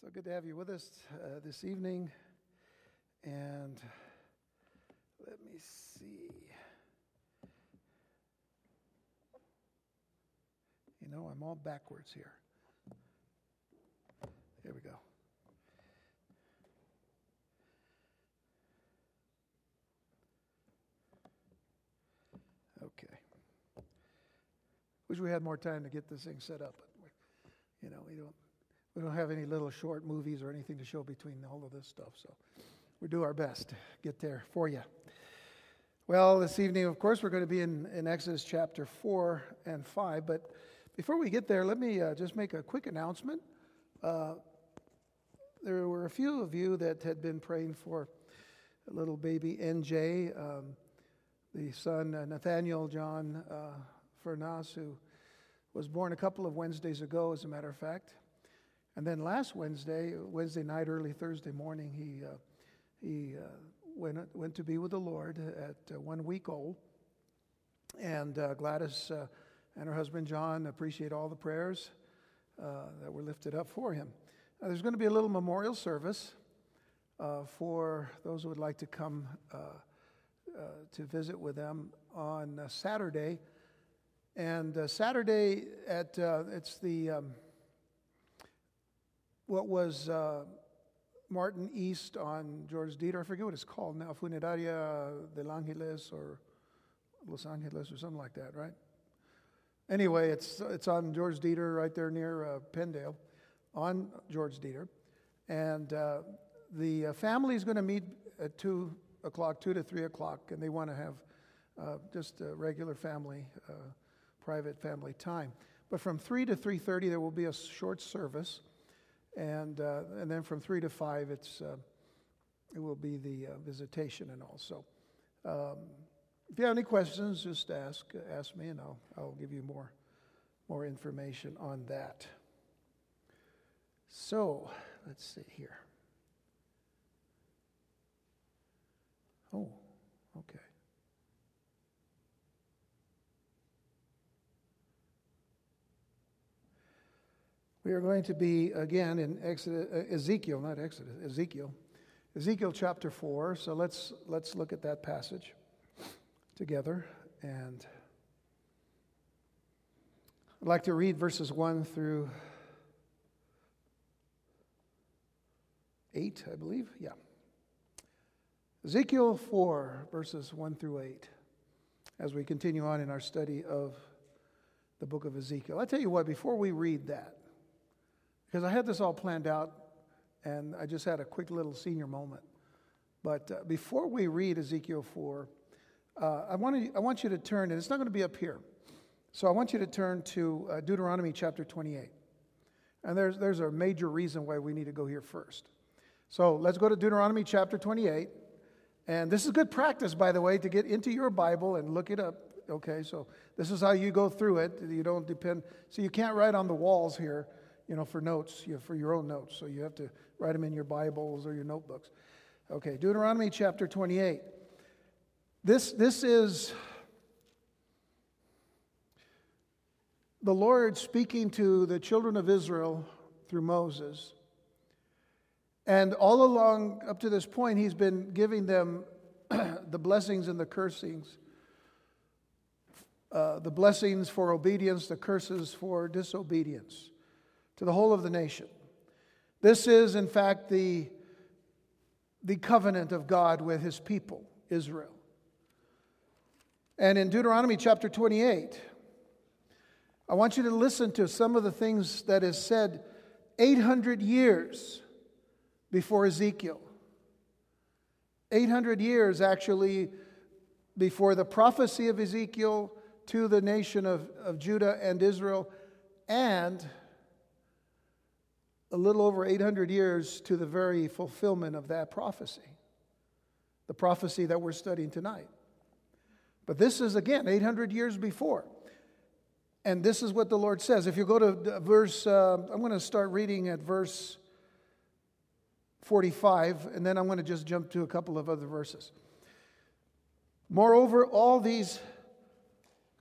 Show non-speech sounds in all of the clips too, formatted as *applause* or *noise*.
So good to have you with us uh, this evening. And let me see. You know, I'm all backwards here. Here we go. Okay. Wish we had more time to get this thing set up, but you know, we don't we don't have any little short movies or anything to show between all of this stuff, so we do our best to get there for you. Well, this evening, of course, we're going to be in, in Exodus chapter 4 and 5, but before we get there, let me uh, just make a quick announcement. Uh, there were a few of you that had been praying for a little baby NJ, um, the son uh, Nathaniel John uh, Furnas, who was born a couple of Wednesdays ago, as a matter of fact. And then last Wednesday, Wednesday night, early Thursday morning, he, uh, he uh, went, went to be with the Lord at uh, one week old. And uh, Gladys uh, and her husband John appreciate all the prayers uh, that were lifted up for him. Now, there's going to be a little memorial service for those who would like to come to visit with them on Saturday. And Saturday at it's the um, what was uh, Martin East on George Dieter. I forget what it's called now, Funeraria de Angeles or Los Angeles or something like that, right? Anyway, it's, it's on George Dieter right there near uh, Penndale, on George Dieter. And uh, the uh, family is going to meet at 2 o'clock, 2 to 3 o'clock, and they want to have uh, just a regular family, uh, private family time. But from 3 to 3.30, there will be a short service and uh, and then from three to five, it's uh, it will be the uh, visitation and all. So, um, if you have any questions, just ask ask me, and I'll I'll give you more more information on that. So, let's see here. Oh, okay. We are going to be again in Exodus, uh, Ezekiel, not Exodus, Ezekiel, Ezekiel chapter 4. So let's, let's look at that passage together. And I'd like to read verses 1 through 8, I believe. Yeah. Ezekiel 4, verses 1 through 8, as we continue on in our study of the book of Ezekiel. I tell you what, before we read that, because I had this all planned out and I just had a quick little senior moment. But uh, before we read Ezekiel 4, uh, I, want to, I want you to turn, and it's not going to be up here. So I want you to turn to uh, Deuteronomy chapter 28. And there's, there's a major reason why we need to go here first. So let's go to Deuteronomy chapter 28. And this is good practice, by the way, to get into your Bible and look it up. Okay, so this is how you go through it. You don't depend, so you can't write on the walls here you know, for notes, you know, for your own notes. So you have to write them in your Bibles or your notebooks. Okay, Deuteronomy chapter 28. This, this is the Lord speaking to the children of Israel through Moses. And all along, up to this point, he's been giving them *clears throat* the blessings and the cursings. Uh, the blessings for obedience, the curses for disobedience to the whole of the nation. This is, in fact, the, the covenant of God with his people, Israel. And in Deuteronomy chapter 28, I want you to listen to some of the things that is said 800 years before Ezekiel. 800 years actually before the prophecy of Ezekiel to the nation of, of Judah and Israel, and a little over 800 years to the very fulfillment of that prophecy, the prophecy that we're studying tonight. But this is, again, 800 years before. And this is what the Lord says. If you go to verse, uh, I'm going to start reading at verse 45, and then I'm going to just jump to a couple of other verses. Moreover, all these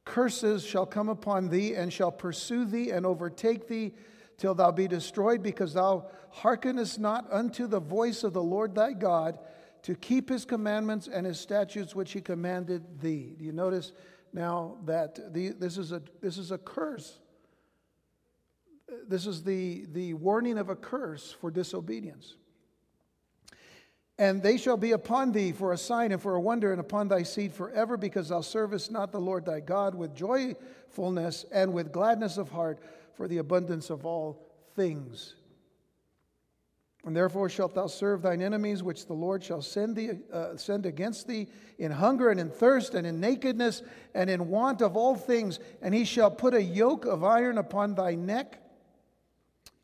curses shall come upon thee and shall pursue thee and overtake thee till thou be destroyed, because thou hearkenest not unto the voice of the Lord thy God to keep his commandments and his statutes which he commanded thee. Do you notice now that the, this, is a, this is a curse? This is the, the warning of a curse for disobedience. And they shall be upon thee for a sign and for a wonder, and upon thy seed forever, because thou servest not the Lord thy God with joyfulness and with gladness of heart for the abundance of all things. And therefore shalt thou serve thine enemies, which the Lord shall send, thee, uh, send against thee in hunger and in thirst and in nakedness and in want of all things. And he shall put a yoke of iron upon thy neck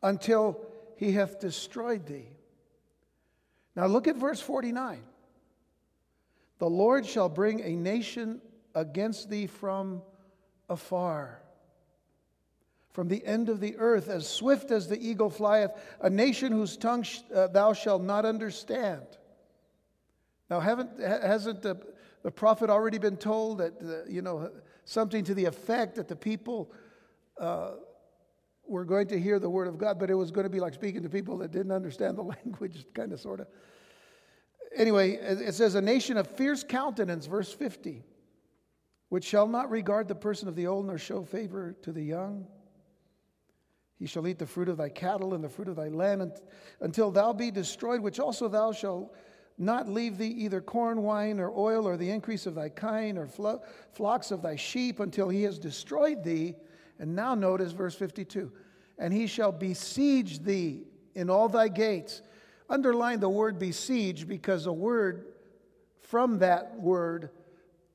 until he hath destroyed thee. Now look at verse 49. The Lord shall bring a nation against thee from afar. From the end of the earth, as swift as the eagle flieth, a nation whose tongue sh- uh, thou shalt not understand. Now, haven't, hasn't the, the prophet already been told that, uh, you know, something to the effect that the people uh, were going to hear the word of God, but it was going to be like speaking to people that didn't understand the *laughs* language, kind of, sort of. Anyway, it says, A nation of fierce countenance, verse 50, which shall not regard the person of the old nor show favor to the young. He shall eat the fruit of thy cattle and the fruit of thy land until thou be destroyed, which also thou shalt not leave thee either corn, wine, or oil, or the increase of thy kine, or flocks of thy sheep, until he has destroyed thee and now notice verse 52 and he shall besiege thee in all thy gates. Underline the word besiege because a word from that word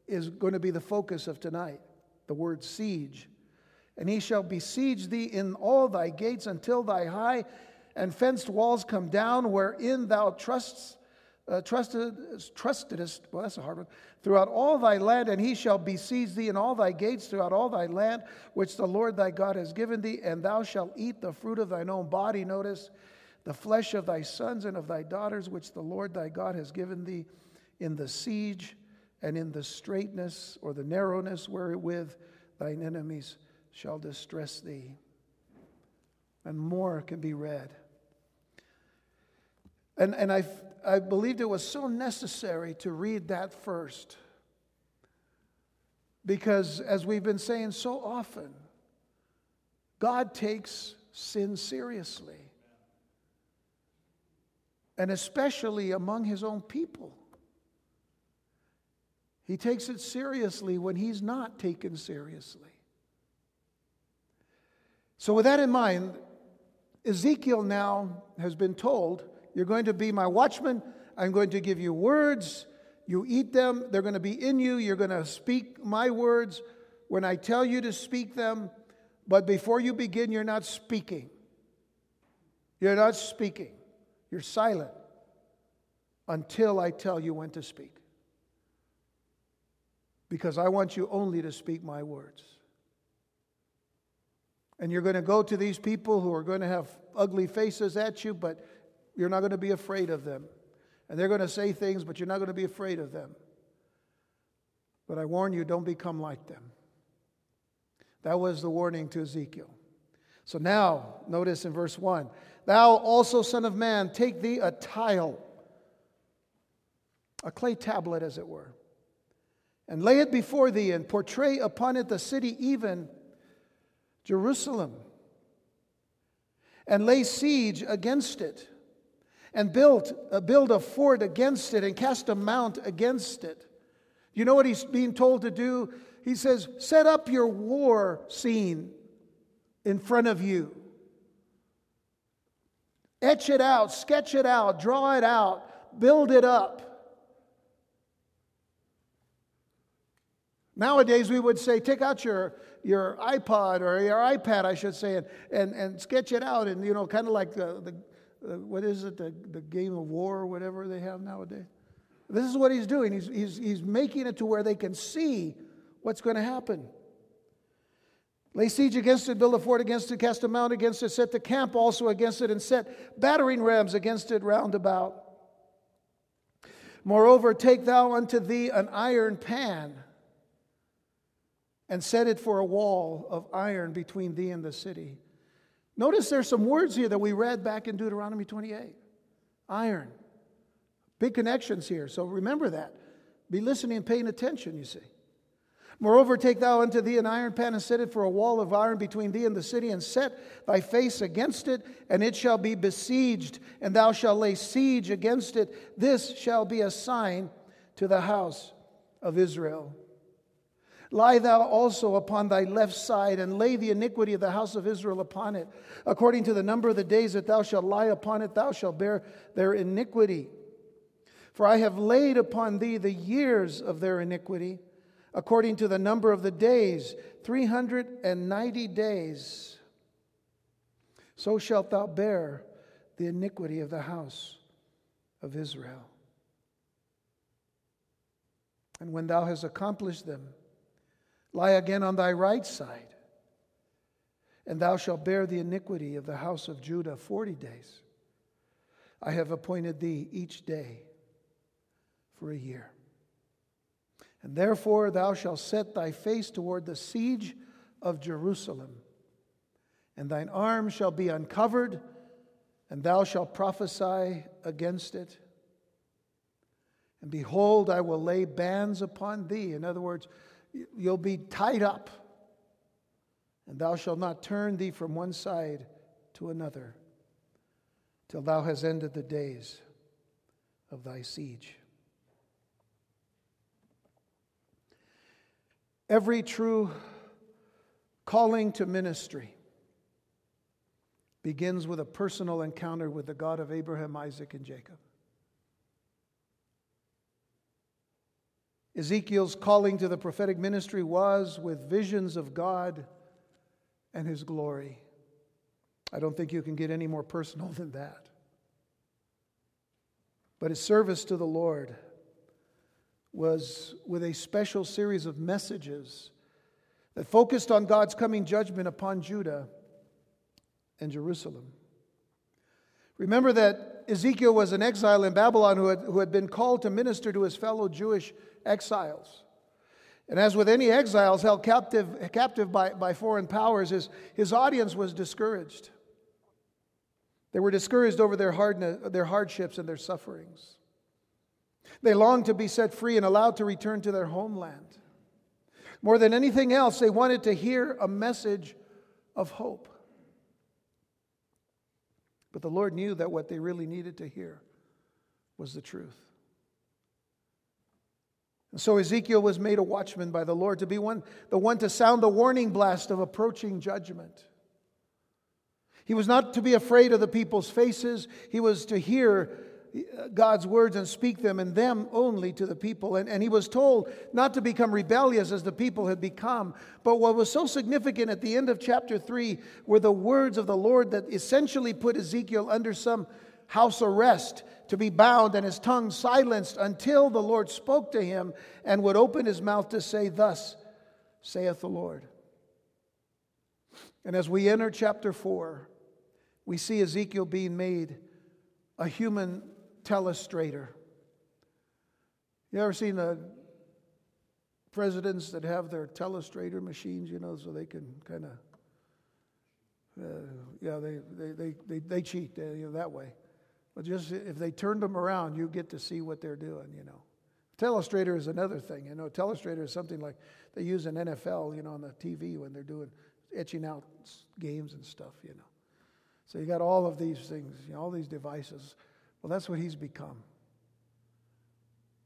is going to be the focus of tonight the word siege. And he shall besiege thee in all thy gates until thy high and fenced walls come down, wherein thou trusts uh, trusted, trustedest, well, that's a hard one, throughout all thy land, and he shall besiege thee in all thy gates throughout all thy land, which the Lord thy God has given thee, and thou shalt eat the fruit of thine own body. Notice, the flesh of thy sons and of thy daughters, which the Lord thy God has given thee in the siege and in the straitness or the narrowness wherewith thine enemies shall distress thee. And more can be read. And, and I, I believed it was so necessary to read that first. Because, as we've been saying so often, God takes sin seriously. And especially among his own people. He takes it seriously when he's not taken seriously. So, with that in mind, Ezekiel now has been told you're going to be my watchman. I'm going to give you words. You eat them, they're going to be in you. You're going to speak my words when I tell you to speak them. But before you begin, you're not speaking. You're not speaking. You're silent until I tell you when to speak. Because I want you only to speak my words. And you're going to go to these people who are going to have ugly faces at you, but you're not going to be afraid of them. And they're going to say things, but you're not going to be afraid of them. But I warn you, don't become like them. That was the warning to Ezekiel. So now, notice in verse 1 Thou also, son of man, take thee a tile, a clay tablet, as it were, and lay it before thee, and portray upon it the city, even Jerusalem, and lay siege against it and built, uh, build a fort against it and cast a mount against it. You know what he's being told to do? He says, Set up your war scene in front of you. Etch it out, sketch it out, draw it out, build it up. Nowadays, we would say, take out your, your iPod or your iPad, I should say, and, and, and sketch it out, and, you know, kind of like the, the uh, what is it, the, the game of war or whatever they have nowadays. This is what he's doing. He's, he's, he's making it to where they can see what's going to happen. Lay siege against it, build a fort against it, cast a mount against it, set the camp also against it, and set battering rams against it round about. Moreover, take thou unto thee an iron pan, and set it for a wall of iron between thee and the city. Notice there's some words here that we read back in Deuteronomy 28 iron. Big connections here, so remember that. Be listening and paying attention, you see. Moreover, take thou unto thee an iron pan and set it for a wall of iron between thee and the city, and set thy face against it, and it shall be besieged, and thou shalt lay siege against it. This shall be a sign to the house of Israel. Lie thou also upon thy left side, and lay the iniquity of the house of Israel upon it. According to the number of the days that thou shalt lie upon it, thou shalt bear their iniquity. For I have laid upon thee the years of their iniquity according to the number of the days, 390 days. So shalt thou bear the iniquity of the house of Israel. And when thou hast accomplished them, lie again on thy right side, and thou shalt bear the iniquity of the house of Judah forty days. I have appointed thee each day for a year. And therefore thou shalt set thy face toward the siege of Jerusalem, and thine arm shall be uncovered, and thou shalt prophesy against it. And behold, I will lay bands upon thee. In other words, you'll be tied up, and thou shalt not turn thee from one side to another till thou hast ended the days of thy siege. Every true calling to ministry begins with a personal encounter with the God of Abraham, Isaac, and Jacob. Ezekiel's calling to the prophetic ministry was with visions of God and his glory. I don't think you can get any more personal *laughs* than that. But his service to the Lord was with a special series of messages that focused on God's coming judgment upon Judah and Jerusalem. Remember that Ezekiel was an exile in Babylon who had, who had been called to minister to his fellow Jewish exiles. And as with any exiles held captive, captive by, by foreign powers, his, his audience was discouraged. They were discouraged over their, hardness, their hardships and their sufferings. They longed to be set free and allowed to return to their homeland. More than anything else, they wanted to hear a message of hope. But the Lord knew that what they really needed to hear was the truth. And so Ezekiel was made a watchman by the Lord to be one, the one to sound the warning blast of approaching judgment. He was not to be afraid of the people's faces, he was to hear uh, God's words and speak them and them only to the people. And, and he was told not to become rebellious as the people had become. But what was so significant at the end of chapter 3 were the words of the Lord that essentially put Ezekiel under some house arrest to be bound and his tongue silenced until the Lord spoke to him and would open his mouth to say, Thus saith the Lord. And as we enter chapter 4, we see Ezekiel being made a human telestrator. You ever seen the presidents that have their telestrator machines, you know, so they can kind of, uh, yeah, they, they, they, they, they cheat uh, you know, that way. But just if they turned them around, you get to see what they're doing, you know. Telestrator is another thing. You know, telestrator is something like they use in NFL, you know, on the TV when they're doing etching out games and stuff, you know. So you got all of these things, you know, all these devices. Well, that's what he's become.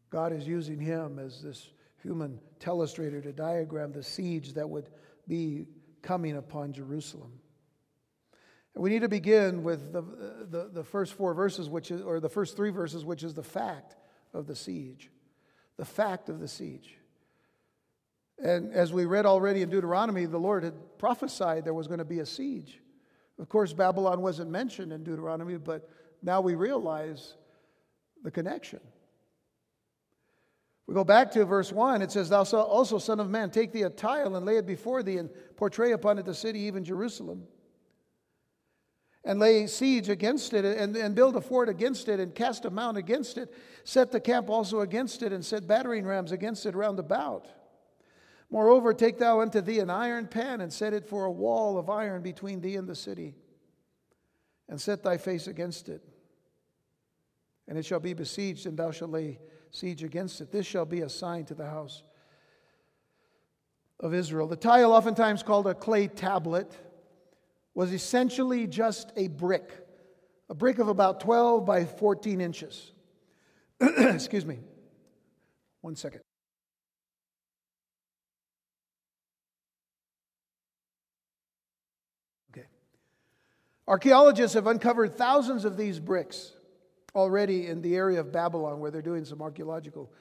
God is using him as this human telestrator to diagram the siege that would be coming upon Jerusalem. We need to begin with the, the, the, first four verses, which is, or the first three verses, which is the fact of the siege. The fact of the siege. And as we read already in Deuteronomy, the Lord had prophesied there was going to be a siege. Of course, Babylon wasn't mentioned in Deuteronomy, but now we realize the connection. We go back to verse 1. It says, Thou also, Son of Man, take thee a tile and lay it before thee, and portray upon it the city, even Jerusalem. And lay siege against it, and, and build a fort against it, and cast a mount against it. Set the camp also against it, and set battering rams against it round about. Moreover, take thou unto thee an iron pan, and set it for a wall of iron between thee and the city and set thy face against it. And it shall be besieged, and thou shalt lay siege against it. This shall be a sign to the house of Israel. The tile, oftentimes called a clay tablet, was essentially just a brick, a brick of about 12 by 14 inches. *clears throat* Excuse me. One second. Okay. Archaeologists have uncovered thousands of these bricks already in the area of Babylon where they're doing some archaeological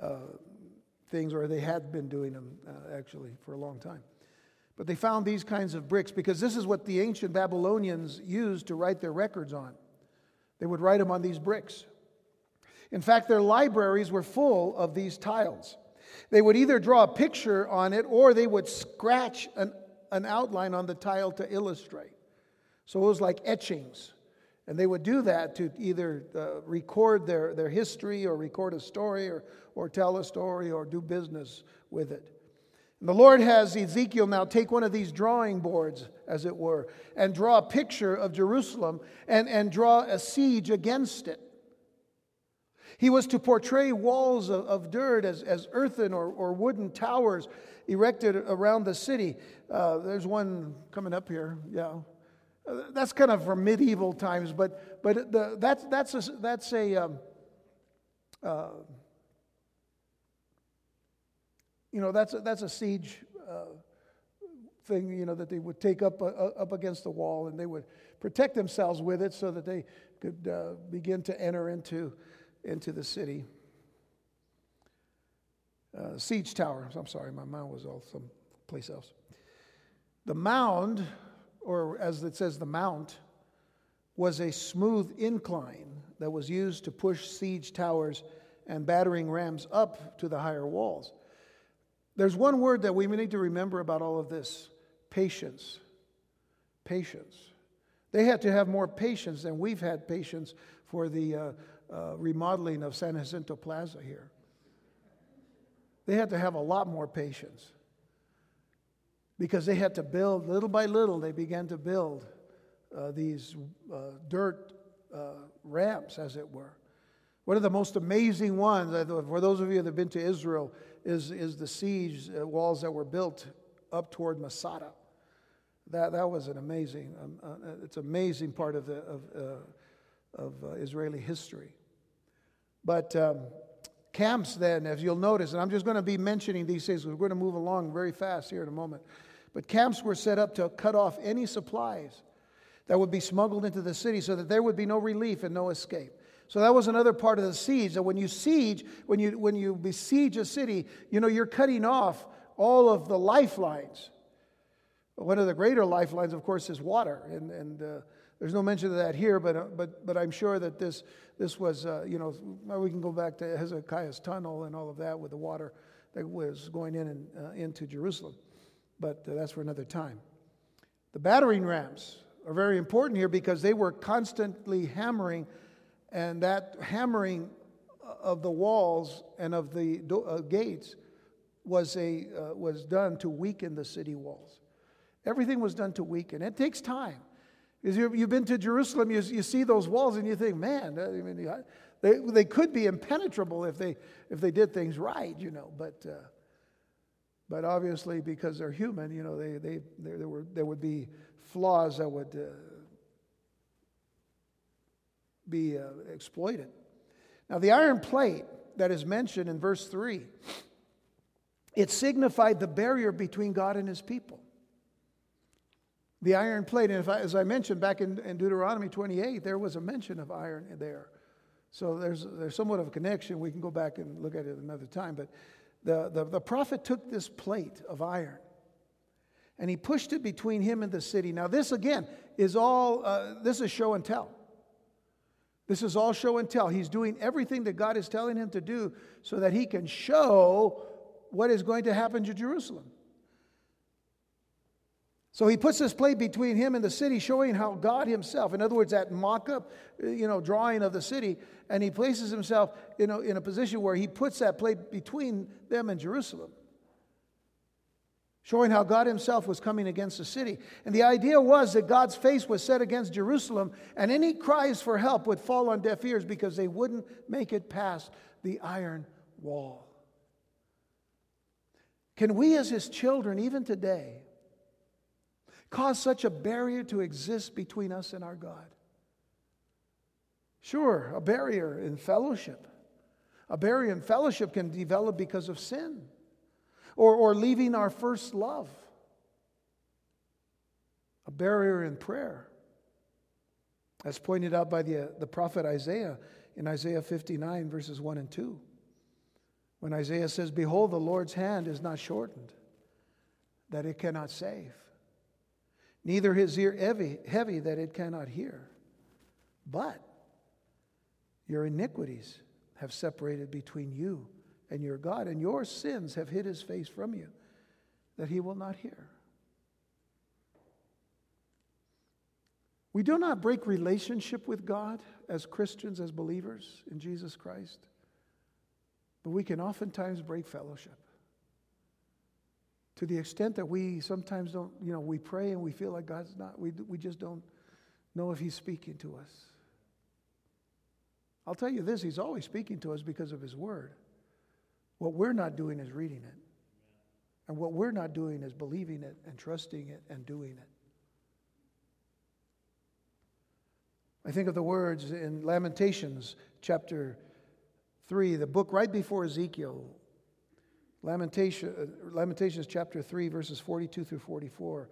uh, things, or they had been doing them uh, actually for a long time. But they found these kinds of bricks because this is what the ancient Babylonians used to write their records on. They would write them on these bricks. In fact, their libraries were full of these tiles. They would either draw a picture on it or they would scratch an, an outline on the tile to illustrate. So it was like etchings. And they would do that to either uh, record their, their history or record a story or, or tell a story or do business with it. The Lord has Ezekiel now take one of these drawing boards, as it were, and draw a picture of Jerusalem and, and draw a siege against it. He was to portray walls of, of dirt as, as earthen or, or wooden towers erected around the city. Uh, there's one coming up here, yeah. Uh, that's kind of from medieval times, but, but the, that's, that's a, that's a um, uh, you know, that's a, that's a siege uh, thing, you know, that they would take up, uh, up against the wall and they would protect themselves with it so that they could uh, begin to enter into into the city. Uh, siege tower. I'm sorry, my mind was all someplace else. The mound, or as it says, the mount, was a smooth incline that was used to push siege towers and battering rams up to the higher walls. There's one word that we need to remember about all of this patience. Patience. They had to have more patience than we've had patience for the uh, uh, remodeling of San Jacinto Plaza here. They had to have a lot more patience because they had to build, little by little, they began to build uh, these uh, dirt uh, ramps, as it were. One of the most amazing ones, for those of you that have been to Israel, is, is the siege uh, walls that were built up toward Masada. That, that was an amazing, um, uh, it's an amazing part of, the, of, uh, of uh, Israeli history. But um, camps, then, as you'll notice, and I'm just going to be mentioning these things, we're going to move along very fast here in a moment. But camps were set up to cut off any supplies that would be smuggled into the city so that there would be no relief and no escape. So that was another part of the siege. That when you siege, when you when you besiege a city, you know you're cutting off all of the lifelines. One of the greater lifelines, of course, is water, and and uh, there's no mention of that here, but, uh, but, but I'm sure that this, this was, uh, you know, we can go back to Hezekiah's tunnel and all of that with the water that was going in and uh, into Jerusalem. But uh, that's for another time. The battering rams are very important here because they were constantly hammering, and that hammering of the walls and of the do- uh, gates was, a, uh, was done to weaken the city walls. Everything was done to weaken. It takes time. You've been to Jerusalem, you, you see those walls and you think, man, I mean, they, they could be impenetrable if they, if they did things right, you know. But, uh, but obviously, because they're human, you know, they, they, there, there, were, there would be flaws that would uh, be uh, exploited. Now, the iron plate that is mentioned in verse 3, it signified the barrier between God and his people the iron plate. And I, as I mentioned back in, in, Deuteronomy 28, there was a mention of iron there. So there's, there's somewhat of a connection. We can go back and look at it another time. But the, the, the prophet took this plate of iron and he pushed it between him and the city. Now, this again is all, uh, this is show and tell. This is all show and tell. He's doing everything that God is telling him to do so that he can show what is going to happen to Jerusalem. So he puts this plate between him and the city, showing how God himself, in other words, that mock up, you know, drawing of the city, and he places himself you know, in a position where he puts that plate between them and Jerusalem. Showing how God Himself was coming against the city. And the idea was that God's face was set against Jerusalem, and any cries for help would fall on deaf ears because they wouldn't make it past the iron wall. Can we, as His children, even today, cause such a barrier to exist between us and our God? Sure, a barrier in fellowship. A barrier in fellowship can develop because of sin or, or leaving our first love. A barrier in prayer. As pointed out by the, the prophet Isaiah in Isaiah 59, verses 1 and 2. When Isaiah says, Behold, the Lord's hand is not shortened, that it cannot save, neither his ear heavy, heavy that it cannot hear. But your iniquities have separated between you and your God, and your sins have hid his face from you, that he will not hear. We do not break relationship with God as Christians, as believers in Jesus Christ, but we can oftentimes break fellowship. To the extent that we sometimes don't, you know, we pray and we feel like God's not, we, we just don't know if He's speaking to us. I'll tell you this, He's always speaking to us because of His Word. What we're not doing is reading it. And what we're not doing is believing it and trusting it and doing it. I think of the words in Lamentations chapter 3, the book right before Ezekiel. Lamentation, uh, Lamentations chapter 3, verses 42 through 44,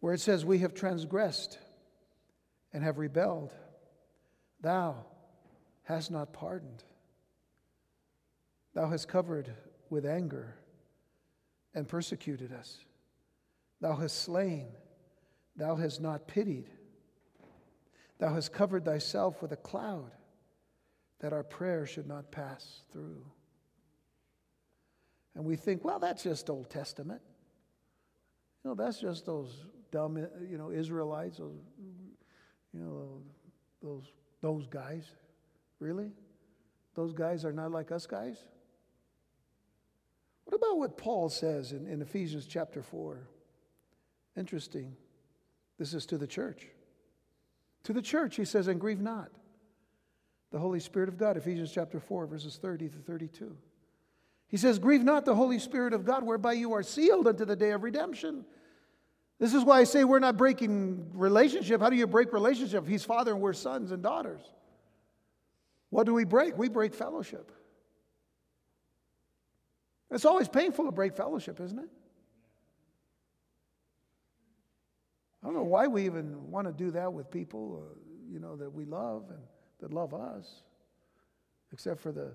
where it says, We have transgressed and have rebelled. Thou hast not pardoned. Thou hast covered with anger and persecuted us. Thou hast slain, thou hast not pitied. Thou hast covered thyself with a cloud that our prayer should not pass through. And we think, well, that's just Old Testament. You know, that's just those dumb, you know, Israelites, those, you know, those, those guys. Really? Those guys are not like us guys? What about what Paul says in, in Ephesians chapter 4? Interesting. This is to the church. To the church, he says, and grieve not the Holy Spirit of God, Ephesians chapter 4, verses 30 to 32. He says, Grieve not the Holy Spirit of God, whereby you are sealed unto the day of redemption. This is why I say we're not breaking relationship. How do you break relationship? He's father and we're sons and daughters. What do we break? We break fellowship. It's always painful to break fellowship, isn't it? I don't know why we even want to do that with people, uh, you know, that we love and that love us, except for the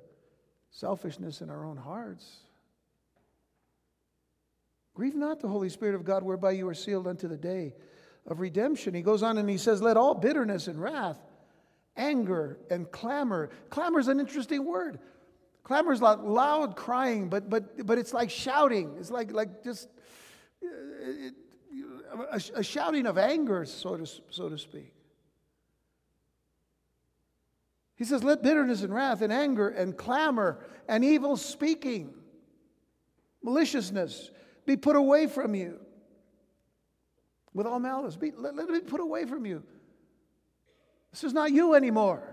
selfishness in our own hearts. Grieve not the Holy Spirit of God, whereby you are sealed unto the day of redemption. He goes on and he says, Let all bitterness and wrath, anger and clamor. Clamor is an interesting word. Clamor is like loud crying, but, but, but it's like shouting. It's like, like just uh, it, a, a, shouting of anger, so to, so to speak. He says, Let bitterness and wrath and anger and clamor and evil speaking, maliciousness be put away from you. With all malice, be, let, let it be put away from you. This is not you anymore.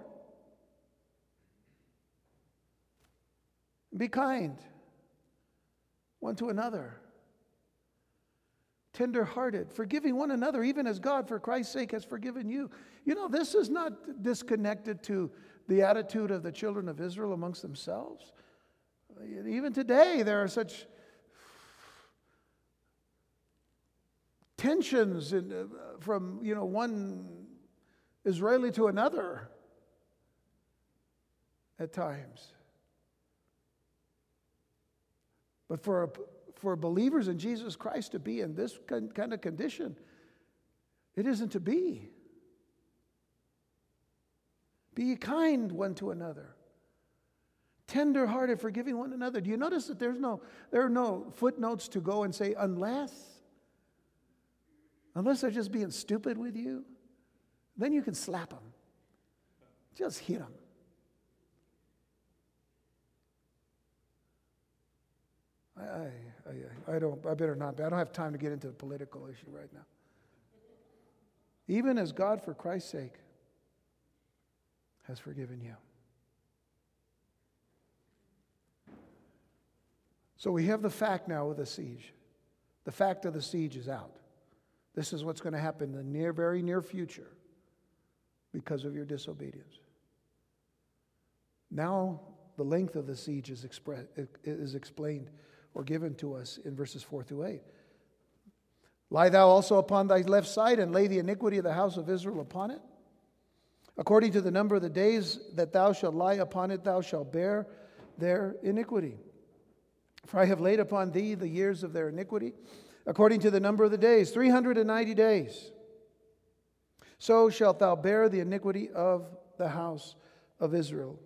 Be kind one to another, tender hearted, forgiving one another, even as God, for Christ's sake, has forgiven you. You know, this is not disconnected to the attitude of the children of Israel amongst themselves. Even today, there are such tensions in, uh, from you know one Israeli to another at times. But for, for believers in Jesus Christ to be in this kind of condition, it isn't to be. Be kind one to another. Tender hearted, forgiving one another. Do you notice that there's no, there are no footnotes to go and say, unless, unless they're just being stupid with you, then you can slap them. Just hit them. I, I, I, don't, I better not. I don't have time to get into the political issue right now. Even as God, for Christ's sake, has forgiven you. So we have the fact now of the siege. The fact of the siege is out. This is what's going to happen in the near, very near future because of your disobedience. Now, the length of the siege is, express, is explained or given to us in verses 4 through 8. Lie thou also upon thy left side and lay the iniquity of the house of Israel upon it. According to the number of the days that thou shalt lie upon it, thou shalt bear their iniquity. For I have laid upon thee the years of their iniquity, according to the number of the days, 390 days. So shalt thou bear the iniquity of the house of Israel.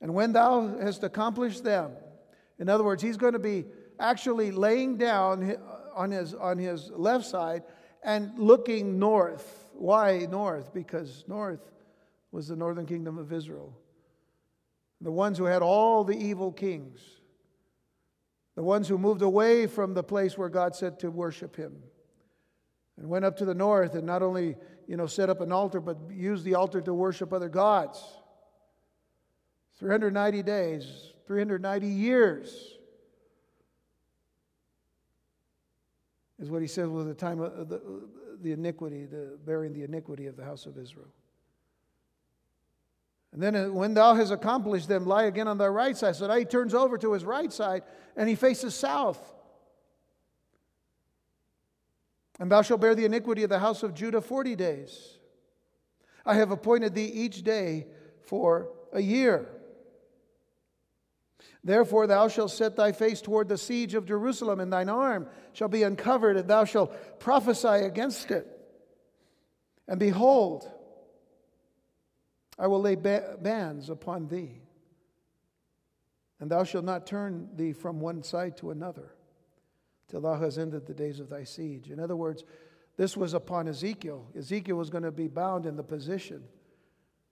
And when thou hast accomplished them, in other words, he's going to be actually laying down on his, on his left side and looking north. Why north? Because north was the northern kingdom of Israel. The ones who had all the evil kings. The ones who moved away from the place where God said to worship him. And went up to the north and not only, you know, set up an altar, but used the altar to worship other gods. 390 days, 390 years is what he says was the time of the, the iniquity, the bearing the iniquity of the house of Israel. And then uh, when thou hast accomplished them, lie again on thy right side. So now he turns over to his right side and he faces south. And thou shalt bear the iniquity of the house of Judah forty days. I have appointed thee each day for a year. Therefore, thou shalt set thy face toward the siege of Jerusalem, and thine arm shall be uncovered, and thou shalt prophesy against it. And behold, I will lay bands upon thee, and thou shalt not turn thee from one side to another till thou hast ended the days of thy siege. In other words, this was upon Ezekiel. Ezekiel was going to be bound in the position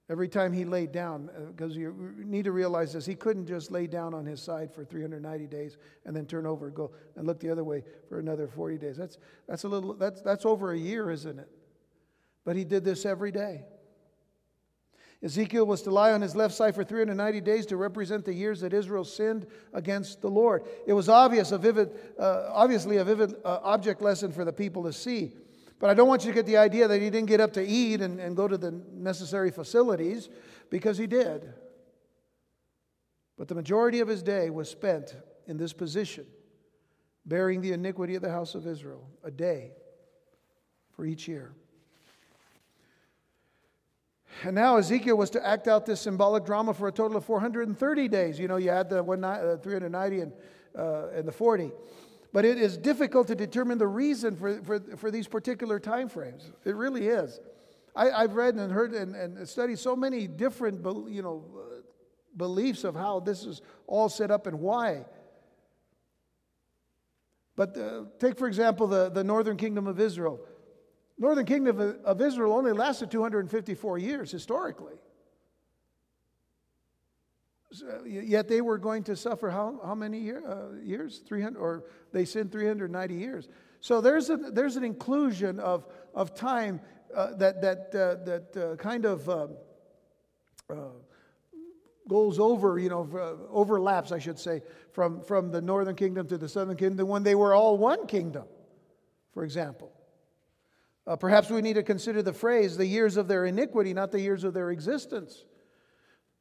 Every time he laid down, because uh, you need to realize this, he couldn't just lay down on his side for 390 days and then turn over and go and look the other way for another 40 days. That's, that's, a little, that's, that's over a year, isn't it? But he did this every day. Ezekiel was to lie on his left side for 390 days to represent the years that Israel sinned against the Lord. It was obvious, a vivid, uh, obviously a vivid uh, object lesson for the people to see. But I don't want you to get the idea that he didn't get up to eat and, and go to the necessary facilities, because he did. But the majority of his day was spent in this position, bearing the iniquity of the house of Israel, a day for each year. And now Ezekiel was to act out this symbolic drama for a total of 430 days. You know, you add the one, uh, 390 and, uh, and the 40. But it is difficult to determine the reason for, for, for these particular time frames. It really is. I, have read and heard and, and, studied so many different you know, beliefs of how this is all set up and why. But uh, take, for example, the, the northern kingdom of Israel. Northern kingdom of Israel only lasted 254 years historically. Yet they were going to suffer how, how many year, uh, years? 300, or they sinned 390 years. So there's, a, there's an inclusion of, of time uh, that, that, uh, that uh, kind of um, uh, goes over, you know, uh, overlaps, I should say, from, from the northern kingdom to the southern kingdom when they were all one kingdom, for example. perhaps we need to consider the phrase, the years of their iniquity, not the years of their existence.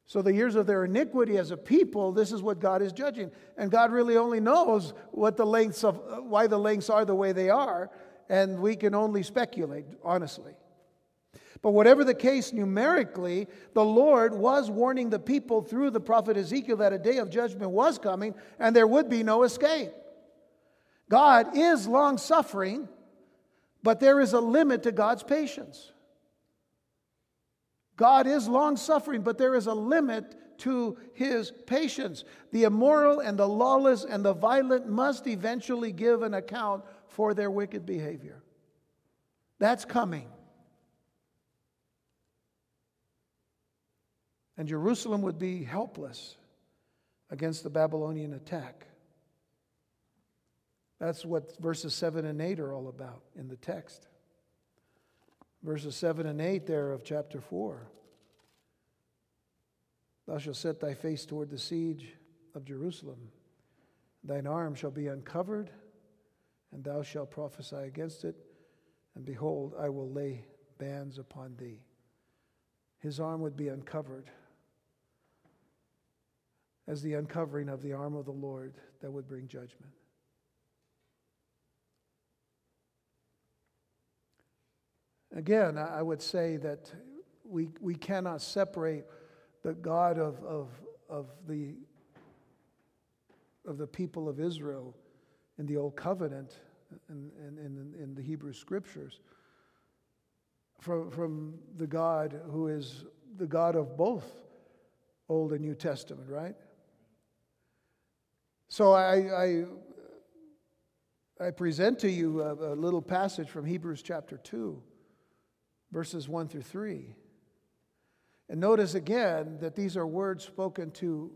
So, the years of their iniquity as a people, this is what God is judging. And God really only knows what the lengths of, uh, why the lengths are the way they are, and we can only speculate, honestly. But whatever the case numerically, the Lord was warning the people through the prophet Ezekiel that a day of judgment was coming and there would be no escape. God is long suffering, but there is a limit to God's patience. God is long suffering, but there is a limit to his patience. The immoral and the lawless and the violent must eventually give an account for their wicked behavior. That's coming. And Jerusalem would be helpless against the Babylonian attack. That's what verses 7 and 8 are all about in the text. Verses 7 and 8 there of chapter 4. Thou shalt set thy face toward the siege of Jerusalem. Thine arm shall be uncovered, and thou shalt prophesy against it. And behold, I will lay bands upon thee. His arm would be uncovered as the uncovering of the arm of the Lord that would bring judgment. Again, I would say that we, we cannot separate the God of, of, of, the, of the people of Israel in the Old Covenant and in, in, in, the Hebrew Scriptures from, from the God who is the God of both Old and New Testament, right? So I, I, I present to you a, a little passage from Hebrews chapter 2, verses 1 through 3. And notice again that these are words spoken to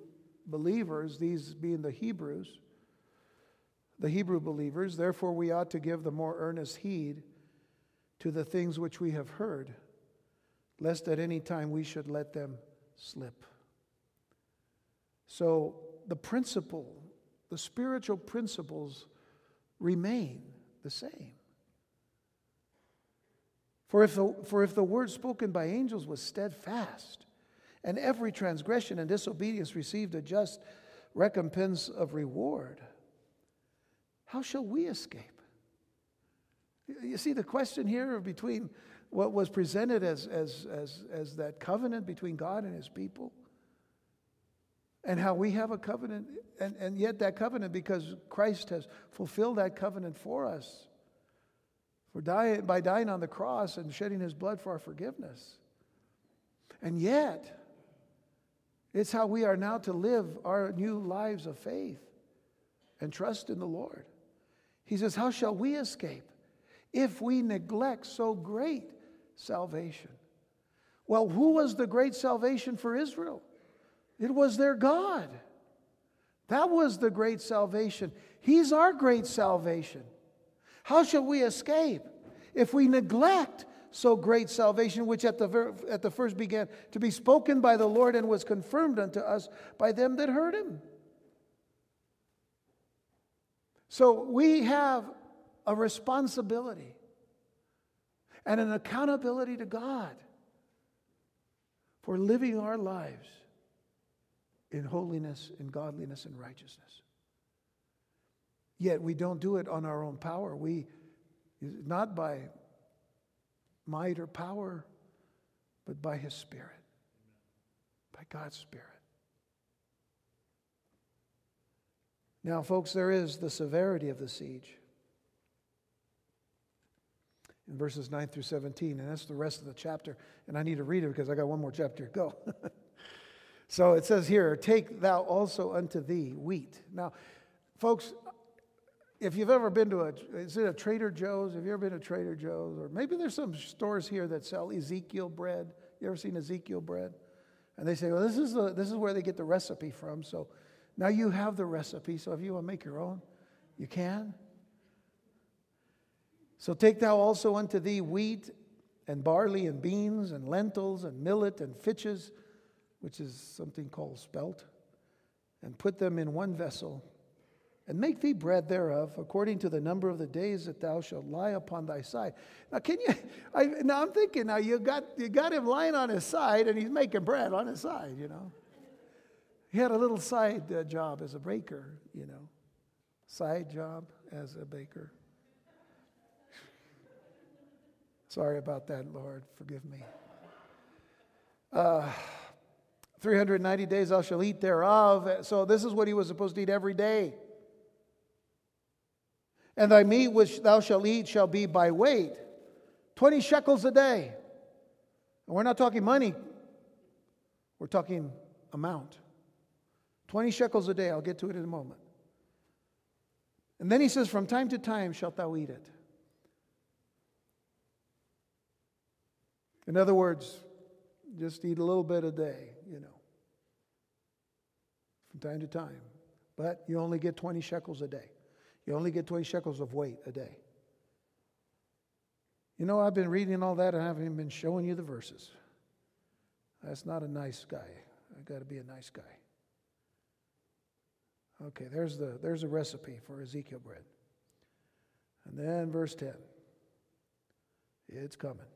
believers, these being the Hebrews, the Hebrew believers. Therefore, we ought to give the more earnest heed to the things which we have heard, lest at any time we should let them slip. So, the principle the spiritual principles remain the same. For if, the, for if the word spoken by angels was steadfast, and every transgression and disobedience received a just recompense of reward, how shall we escape? You see the question here between what was presented as, as, as, as that covenant between God and his people and how we have a covenant, and, and yet that covenant, because Christ has fulfilled that covenant for us for dying, by dying on the cross and shedding his blood for our forgiveness. And yet, it's how we are now to live our new lives of faith and trust in the Lord. He says, How shall we escape if we neglect so great salvation? Well, who was the great salvation for Israel? It was their God. That was the great salvation. He's our great salvation. How shall we escape if we neglect so great salvation, which at the, ver- at the first began to be spoken by the Lord and was confirmed unto us by them that heard him? So we have a responsibility and an accountability to God for living our lives in holiness, in godliness, and righteousness. Yet we don't do it on our own power. We, not by might or power, but by His Spirit, by God's Spirit. Now, folks, there is the severity of the siege in verses 9 through 17, and that's the rest of the chapter. And I need to read it because I got one more chapter to go. *laughs* So it says here, Take thou also unto thee wheat. Now, folks, if you've ever been to a, is it a Trader Joe's? Have you ever been to Trader Joe's? Or maybe there's some stores here that sell Ezekiel bread. You ever seen Ezekiel bread? And they say, well, this is, the, this is where they get the recipe from. So now you have the recipe. So if you want to make your own, you can. So take thou also unto thee wheat and barley and beans and lentils and millet and fitches which is something called spelt, and put them in one vessel, and make thee bread thereof according to the number of the days that thou shalt lie upon thy side. Now, can you? *laughs* I, now I'm thinking. Now you got you got him lying on his side, and he's making bread on his side. You know, he had a little side uh, job as a baker. You know, side job as a baker. *laughs* Sorry about that, Lord. Forgive me. Uh, 390 days thou shalt eat thereof. So this is what he was supposed to eat every day. And thy meat which thou shalt eat shall be by weight, 20 shekels a day. And we're not talking money, we're talking amount. 20 shekels a day. I'll get to it in a moment. And then he says, From time to time shalt thou eat it. In other words, just eat a little bit a day, you know, from time to time. But you only get 20 shekels a day. You only get 20 shekels of weight a day. You know, I've been reading all that and I haven't even been showing you the verses. That's not a nice guy. I've got to be a nice guy. Okay, there's the there's a recipe for Ezekiel bread. And then verse 10. It's coming.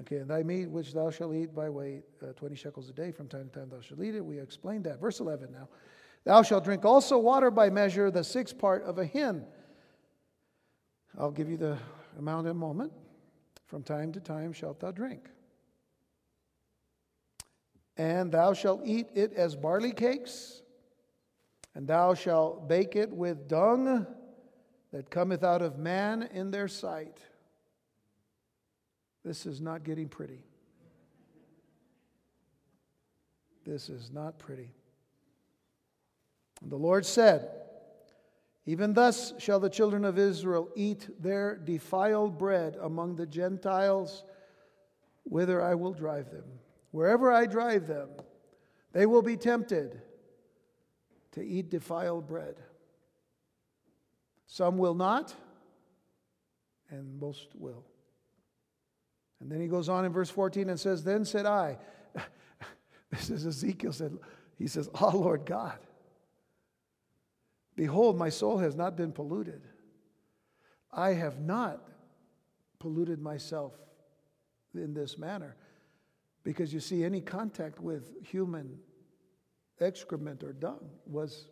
Okay, and thy meat which thou shalt eat by weight, uh, 20 shekels a day, from time to time thou shalt eat it. We explained that. Verse 11 now. Thou shalt drink also water by measure, the sixth part of a hin. I'll give you the amount in a moment. From time to time shalt thou drink. And thou shalt eat it as barley cakes, and thou shalt bake it with dung that cometh out of man in their sight. This is not getting pretty. This is not pretty. And the Lord said, Even thus shall the children of Israel eat their defiled bread among the Gentiles, whither I will drive them. Wherever I drive them, they will be tempted to eat defiled bread. Some will not, and most will. And then he goes on in verse 14 and says, Then said I, *laughs* this is Ezekiel said, he says, Ah, oh, Lord God, behold, my soul has not been polluted. I have not polluted myself in this manner. Because you see, any contact with human excrement or dung was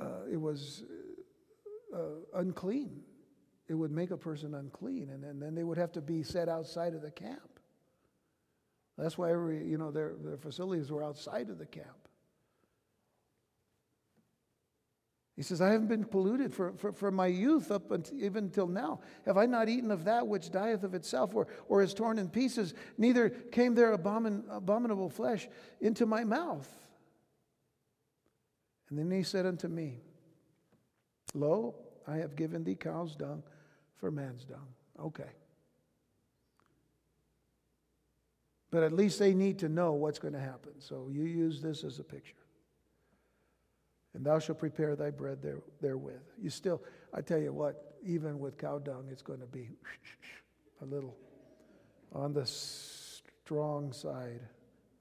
uh, it was uh, unclean. It would make a person unclean, and, and then they would have to be set outside of the camp. That's why every you know their their facilities were outside of the camp. He says, I haven't been polluted for, for, from my youth up until, even until now. Have I not eaten of that which dieth of itself or, or is torn in pieces? Neither came there abomin, abominable flesh into my mouth. And then he said unto me, Lo, I have given thee cow's dung for man's dung. Okay. But at least they need to know what's going to happen. So you use this as a picture and thou shalt prepare thy bread there, therewith. You still, I tell you what, even with cow dung, it's going to be a little on the strong side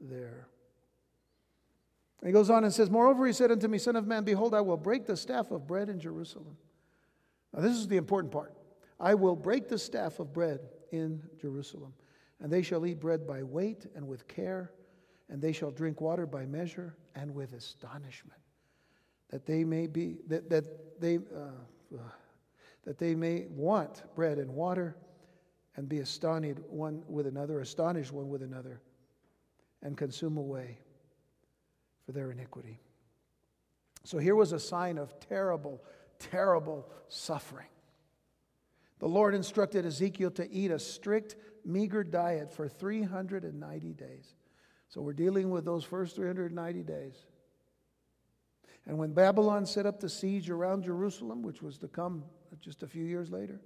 there. And he goes on and says, Moreover, he said unto me, Son of man, behold, I will break the staff of bread in Jerusalem. Now, this is the important part. I will break the staff of bread in Jerusalem, and they shall eat bread by weight and with care, and they shall drink water by measure and with astonishment that they may be that, that they uh, that they may want bread and water and be astonished one with another astonished one with another and consume away for their iniquity. So here was a sign of terrible terrible suffering. The lord instructed ezekiel to eat a strict meager diet for 390 days. So we're dealing with those first 390 days and when Babylon set up the siege around Jerusalem, which was to come just a few years later,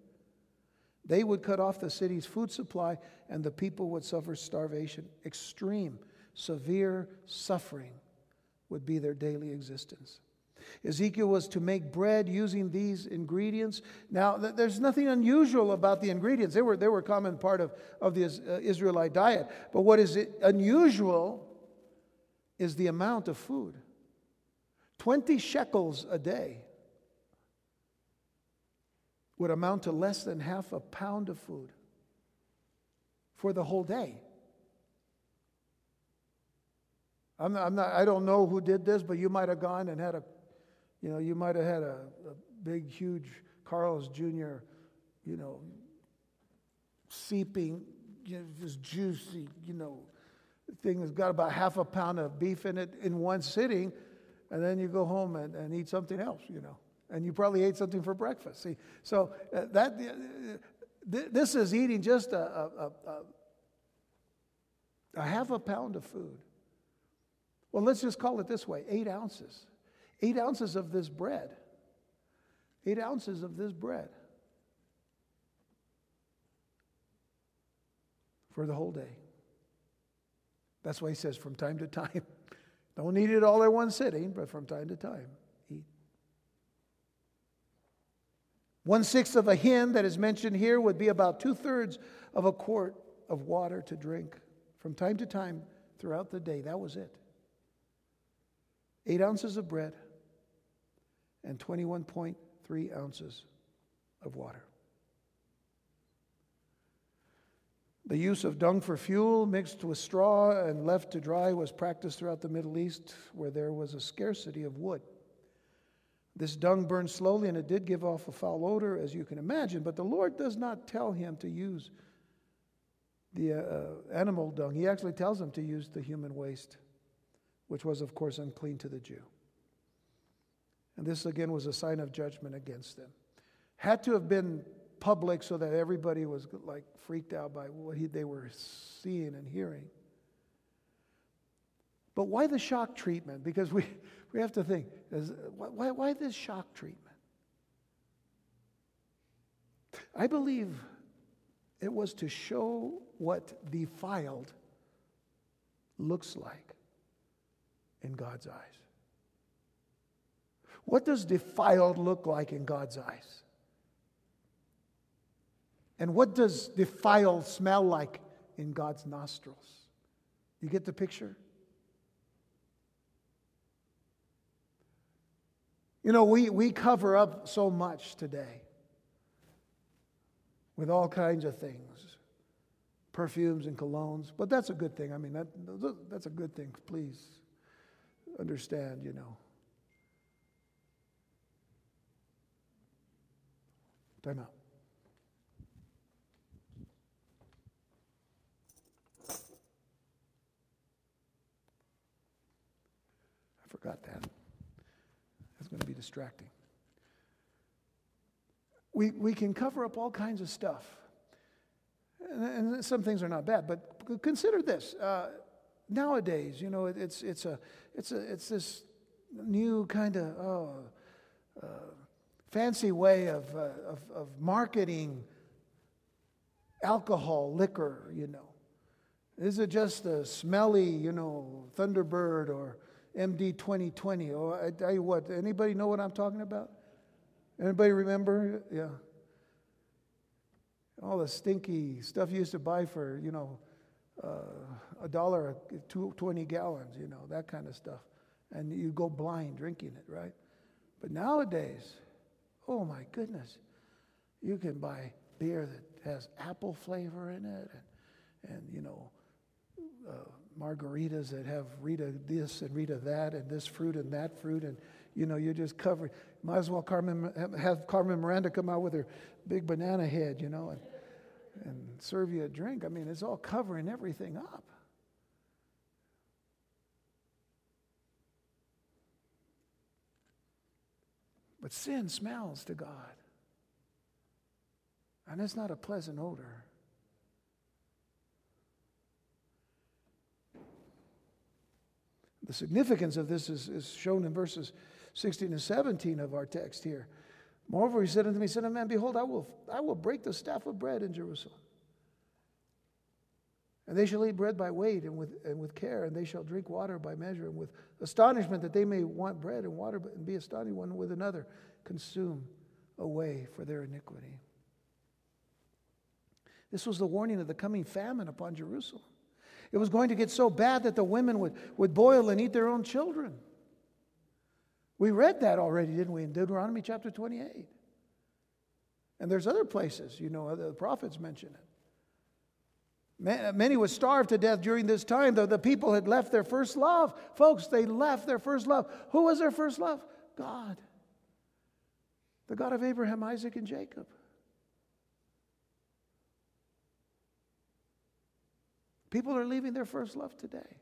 they would cut off the city's food supply and the people would suffer starvation. Extreme, severe suffering would be their daily existence. Ezekiel was to make bread using these ingredients. Now, there's nothing unusual about the ingredients. They were, they were a common part of, of the uh, Israelite diet. But what is unusual is the amount of food. 20 shekels a day would amount to less than half a pound of food for the whole day. I'm not, I'm not, I don't know who did this, but you might have gone and had a, you know, you might have had a, a big, huge Carl's Jr., you know, seeping, you know, this juicy, you know, thing that's got about half a pound of beef in it in one sitting and then you go home and, and eat something else, you know. And you probably ate something for breakfast. See, so uh, that uh, th- this is eating just a, a, a, a half a pound of food. Well, let's just call it this way eight ounces. Eight ounces of this bread. Eight ounces of this bread for the whole day. That's why he says from time to time Don't eat it all at one sitting, but from time to time, eat. One sixth of a hin that is mentioned here would be about two thirds of a quart of water to drink from time to time throughout the day. That was it. Eight ounces of bread and 21.3 ounces of water. The use of dung for fuel mixed with straw and left to dry was practiced throughout the Middle East where there was a scarcity of wood. This dung burned slowly and it did give off a foul odor, as you can imagine, but the Lord does not tell him to use the uh, animal dung. He actually tells him to use the human waste, which was, of course, unclean to the Jew. And this again was a sign of judgment against them. Had to have been public so that everybody was like freaked out by what he, they were seeing and hearing. But why the shock treatment? Because we, *laughs* we have to think is, why, why this shock treatment? I believe it was to show what defiled looks like in God's eyes. What does defiled look like in God's eyes? And what does defiled smell like in God's nostrils? You get the picture? You know, we, we cover up so much today with all kinds of things perfumes and colognes, but that's a good thing. I mean, that, that's a good thing. Please understand, you know. Time out. Forgot that. That's going to be distracting. We, we can cover up all kinds of stuff. And, and some things are not bad, but consider this. Uh, nowadays, you know, it, it's, it's, a, it's, a, it's this new kind of oh, uh, fancy way of, uh, of, of marketing alcohol, liquor, you know. Is it just a smelly, you know, Thunderbird or MD 2020. Oh, I tell you what, anybody know what I'm talking about? Anybody remember? Yeah. All the stinky stuff you used to buy for, you know, uh, a dollar, two, 20 gallons, you know, that kind of stuff. And you go blind drinking it, right? But nowadays, oh my goodness, you can buy beer that has apple flavor in it and, and you know, uh, margaritas that have Rita this and Rita that and this fruit and that fruit. And you know you're just cover might as well Carmen, have Carmen Miranda come out with her big banana head you know and, and serve you a drink. I mean it's all covering everything up. But sin smells to God. And it's not a pleasant odor The significance of this is, is shown in verses 16 and 17 of our text here. Moreover, he said unto me, Son of man, behold, I will, I will break the staff of bread in Jerusalem. And they shall eat bread by weight and with, and with care, and they shall drink water by measure, and with astonishment that they may want bread and water and be astonished one with another, consume away for their iniquity. This was the warning of the coming famine upon Jerusalem. It was going to get so bad that the women would, would boil and eat their own children. We read that already, didn't we, in Deuteronomy chapter 28. And there's other places, you know, the prophets mention it. Many would starve to death during this time, though the people had left their first love. Folks, they left their first love. Who was their first love? God. The God of Abraham, Isaac, and Jacob. People are leaving their first love today.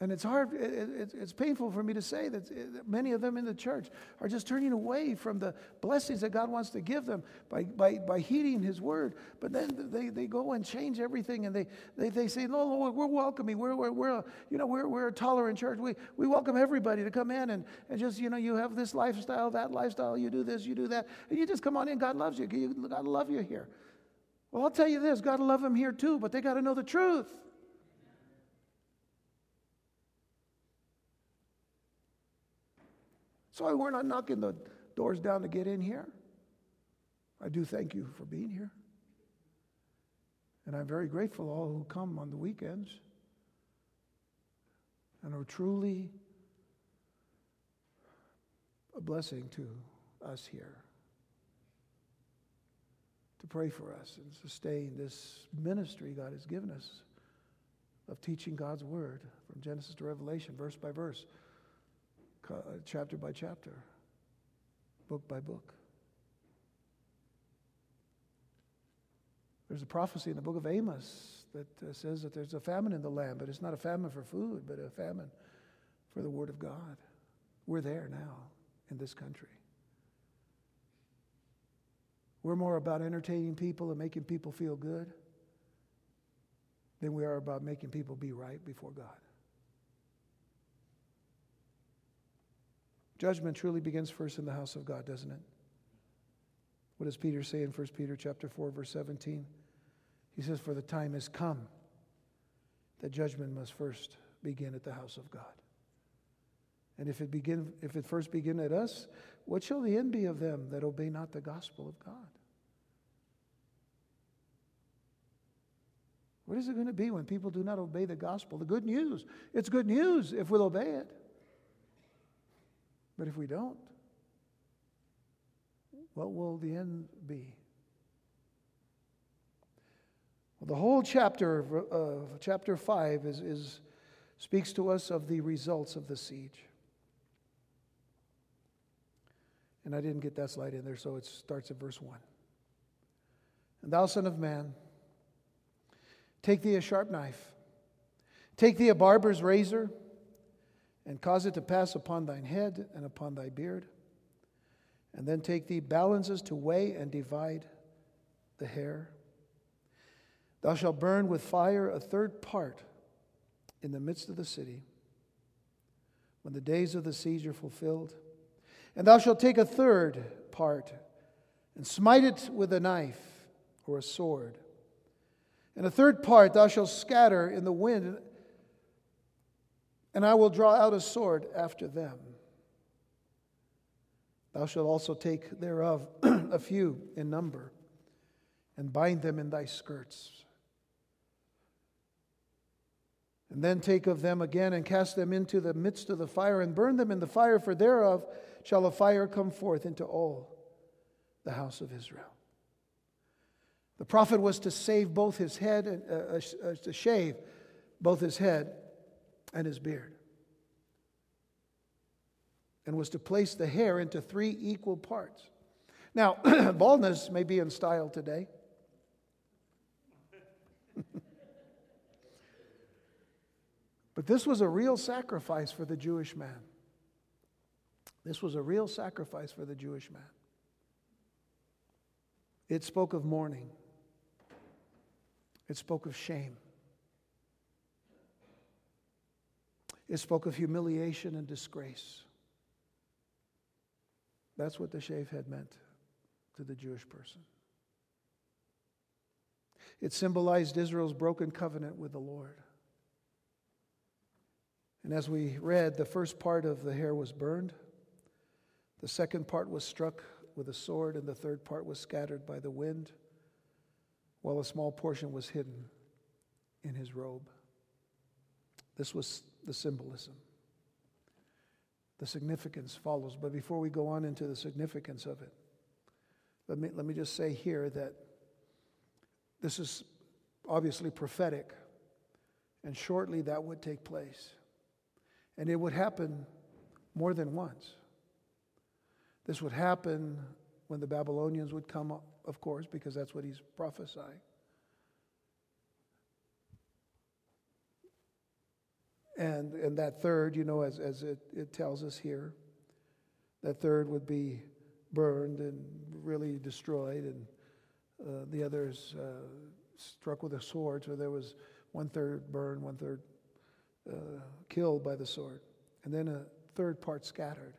And it's hard, it's painful for me to say eh, that many of them in the church are just turning away from the blessings that God wants to give them by, by, by heeding His word. But then they, they go and change everything and they, they, they say, no, no, we're welcoming. We're, we're, we're, a, you know, we're, we're a tolerant church. We, we welcome everybody to come in and, and just, you know, you have this lifestyle, that lifestyle, you do this, you do that. And you just come on in. God loves you. God love you here. Well, I'll tell you this God will love them here too, but they got to know the truth. So we're not knocking the doors down to get in here. I do thank you for being here. And I'm very grateful all who come on the weekends and are truly a blessing to us here. Pray for us and sustain this ministry God has given us of teaching God's Word from Genesis to Revelation, verse by verse, chapter by chapter, book by book. There's a prophecy in the book of Amos that uh, says that there's a famine in the land, but it's not a famine for food, but a famine for the Word of God. We're there now in this country. We're more about entertaining people and making people feel good than we are about making people be right before God. Judgment truly begins first in the house of God, doesn't it? What does Peter say in 1 Peter chapter 4 verse 17? He says for the time has come that judgment must first begin at the house of God. And if it begin if it first begin at us, what shall the end be of them that obey not the gospel of God? What is it going to be when people do not obey the gospel? The good news. It's good news if we'll obey it. But if we don't, what will the end be? Well, the whole chapter of chapter 5 is, is, speaks to us of the results of the siege. And I didn't get that slide in there, so it starts at verse 1. And thou, son of man, take thee a sharp knife, take thee a barber's razor, and cause it to pass upon thine head and upon thy beard. And then take thee balances to weigh and divide the hair. Thou shalt burn with fire a third part in the midst of the city when the days of the siege are fulfilled. And thou shalt take a third part and smite it with a knife or a sword. And a third part thou shalt scatter in the wind and I will draw out a sword after them. Thou shalt also take thereof *clears throat* a few in number, and bind them in thy skirts. And then take of them again, and cast them into the midst of the fire, and burn them in the fire, for thereof shall a fire come forth into all the house of Israel. The prophet was to save both his head and uh, uh, to shave both his head and his beard, and was to place the hair into three equal parts. Now, *clears throat* baldness may be in style today. *laughs* but this was a real sacrifice for the Jewish man. This was a real sacrifice for the Jewish man. It spoke of mourning, it spoke of shame. It spoke of humiliation and disgrace. That's what the shave head meant to the Jewish person. It symbolized Israel's broken covenant with the Lord. And as we read, the first part of the hair was burned, the second part was struck with a sword, and the third part was scattered by the wind, while a small portion was hidden in his robe. This was the symbolism. The significance follows. But before we go on into the significance of it, let me, let me just say here that this is obviously prophetic, and shortly that would take place. And it would happen more than once. This would happen when the Babylonians would come, of course, because that's what he's prophesying. And, and that third, you know, as, as it, it tells us here, that third would be burned and really destroyed, and uh, the others uh, struck with a sword. So there was one third burned, one third uh, killed by the sword, and then a third part scattered.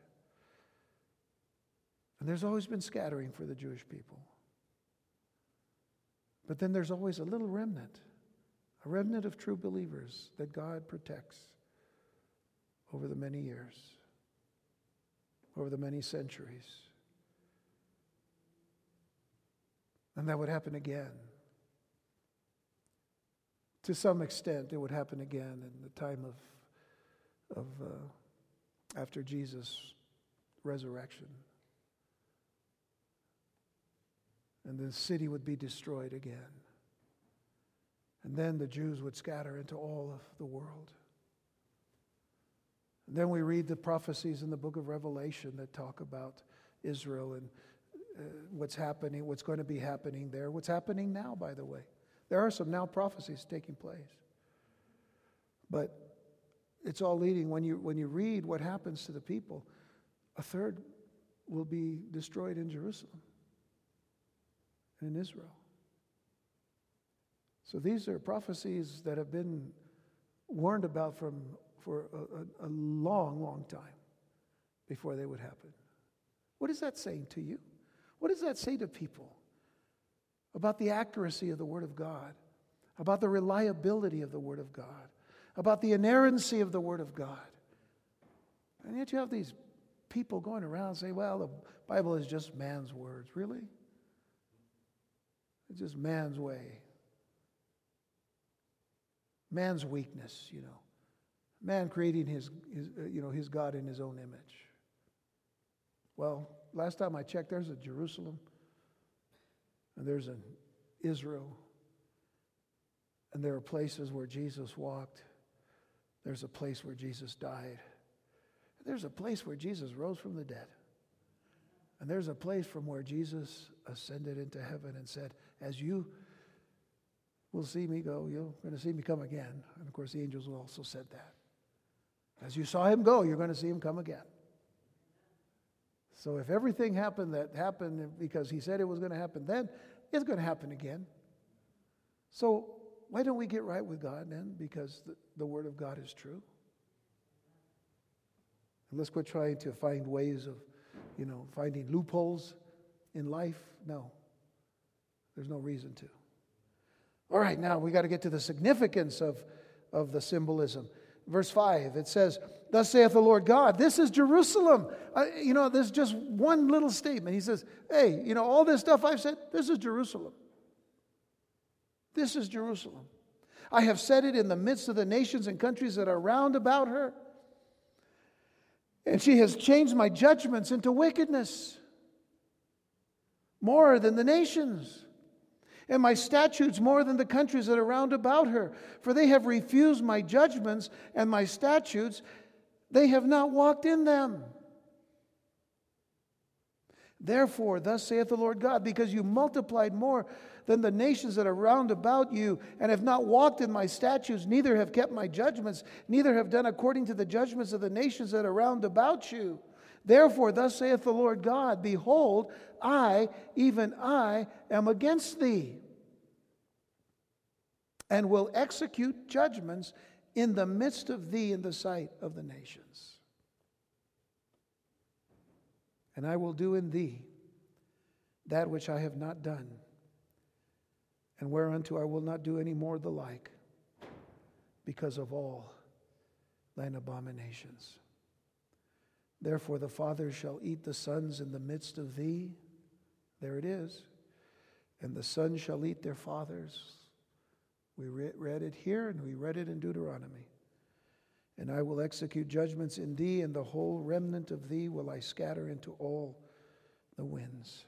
And there's always been scattering for the Jewish people. But then there's always a little remnant a remnant of true believers that God protects over the many years. over the many centuries. And that would happen again. To some extent, it would happen again in the time of, of uh, after Jesus' resurrection. And the city would be destroyed again. And then the Jews would scatter into all of the world. And then we read the prophecies in the book of Revelation that talk about Israel and uh, what's happening, what's going to be happening there, what's happening now, by the way. There are some now prophecies taking place. But it's all leading, when you, when you read what happens to the people, a third will be destroyed in Jerusalem and in Israel. So these are prophecies that have been warned about from, for a, a, a long, long time before they would happen. What is that saying to you? What does that say to people about the accuracy of the Word of God, about the reliability of the Word of God, about the inerrancy of the Word of God? And yet you have these people going around saying, well, the Bible is just man's words. Really? It's just man's way. Man's weakness, you know. Man creating his, his uh, you know, his God in his own image. Well, last time I checked, there's a Jerusalem, and there's an Israel, and there are places where Jesus walked. There's a place where Jesus died. There's a place where Jesus rose from the dead. And there's a place from where Jesus ascended into heaven and said, As you will see me go, you're going to see me come again. And of course, the angels also said that. As you saw him go, you're going to see him come again. So if everything happened that happened because he said it was going to happen then, it's going to happen again. So why don't we get right with God then? Because the, the Word of God is true. And let's quit trying to find ways of, you know, finding loopholes in life. No, there's no reason to. All right, now we got to get to the significance of, of the symbolism. Verse 5, it says, Thus saith the Lord God, this is Jerusalem. Uh, you know, there's just one little statement. He says, Hey, you know, all this stuff I've said, this is Jerusalem. This is Jerusalem. I have set it in the midst of the nations and countries that are round about her. And she has changed my judgments into wickedness more than the nations and my statutes more than the countries that are round about her. For they have refused my judgments and my statutes, they have not walked in them. Therefore, thus saith the Lord God, because you multiplied more than the nations that are round about you, and have not walked in my statutes, neither have kept my judgments, neither have done according to the judgments of the nations that are round about you. Therefore, thus saith the Lord God Behold, I, even I, am against thee, and will execute judgments in the midst of thee in the sight of the nations. And I will do in thee that which I have not done, and whereunto I will not do any more the like, because of all thine abominations. Therefore, the fathers shall eat the sons in the midst of thee. There it is. And the sons shall eat their fathers. We read it here and we read it in Deuteronomy. And I will execute judgments in thee, and the whole remnant of thee will I scatter into all the winds.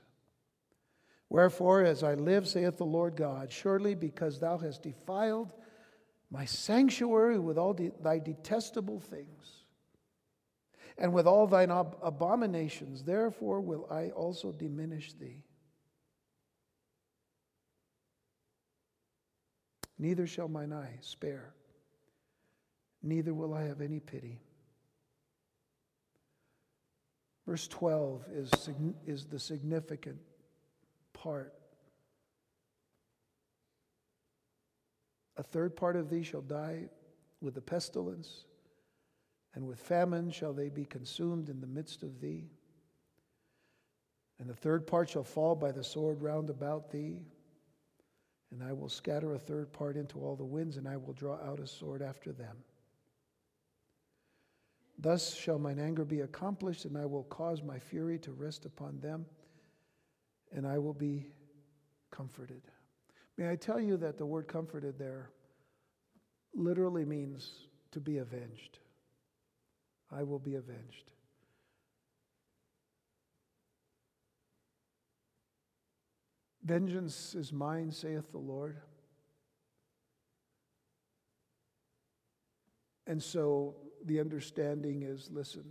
Wherefore, as I live, saith the Lord God, surely because thou hast defiled my sanctuary with all de- thy detestable things, and with all thine ab- abominations. Therefore will I also diminish thee. Neither shall mine eye spare, neither will I have any pity. Verse 12 is, is the significant part. A third part of thee shall die with the pestilence and with famine shall they be consumed in the midst of thee. And the third part shall fall by the sword round about thee. And I will scatter a third part into all the winds, and I will draw out a sword after them. Thus shall mine anger be accomplished, and I will cause my fury to rest upon them, and I will be comforted. May I tell you that the word comforted there literally means to be avenged. I will be avenged. Vengeance is mine, saith the Lord. And so the understanding is listen,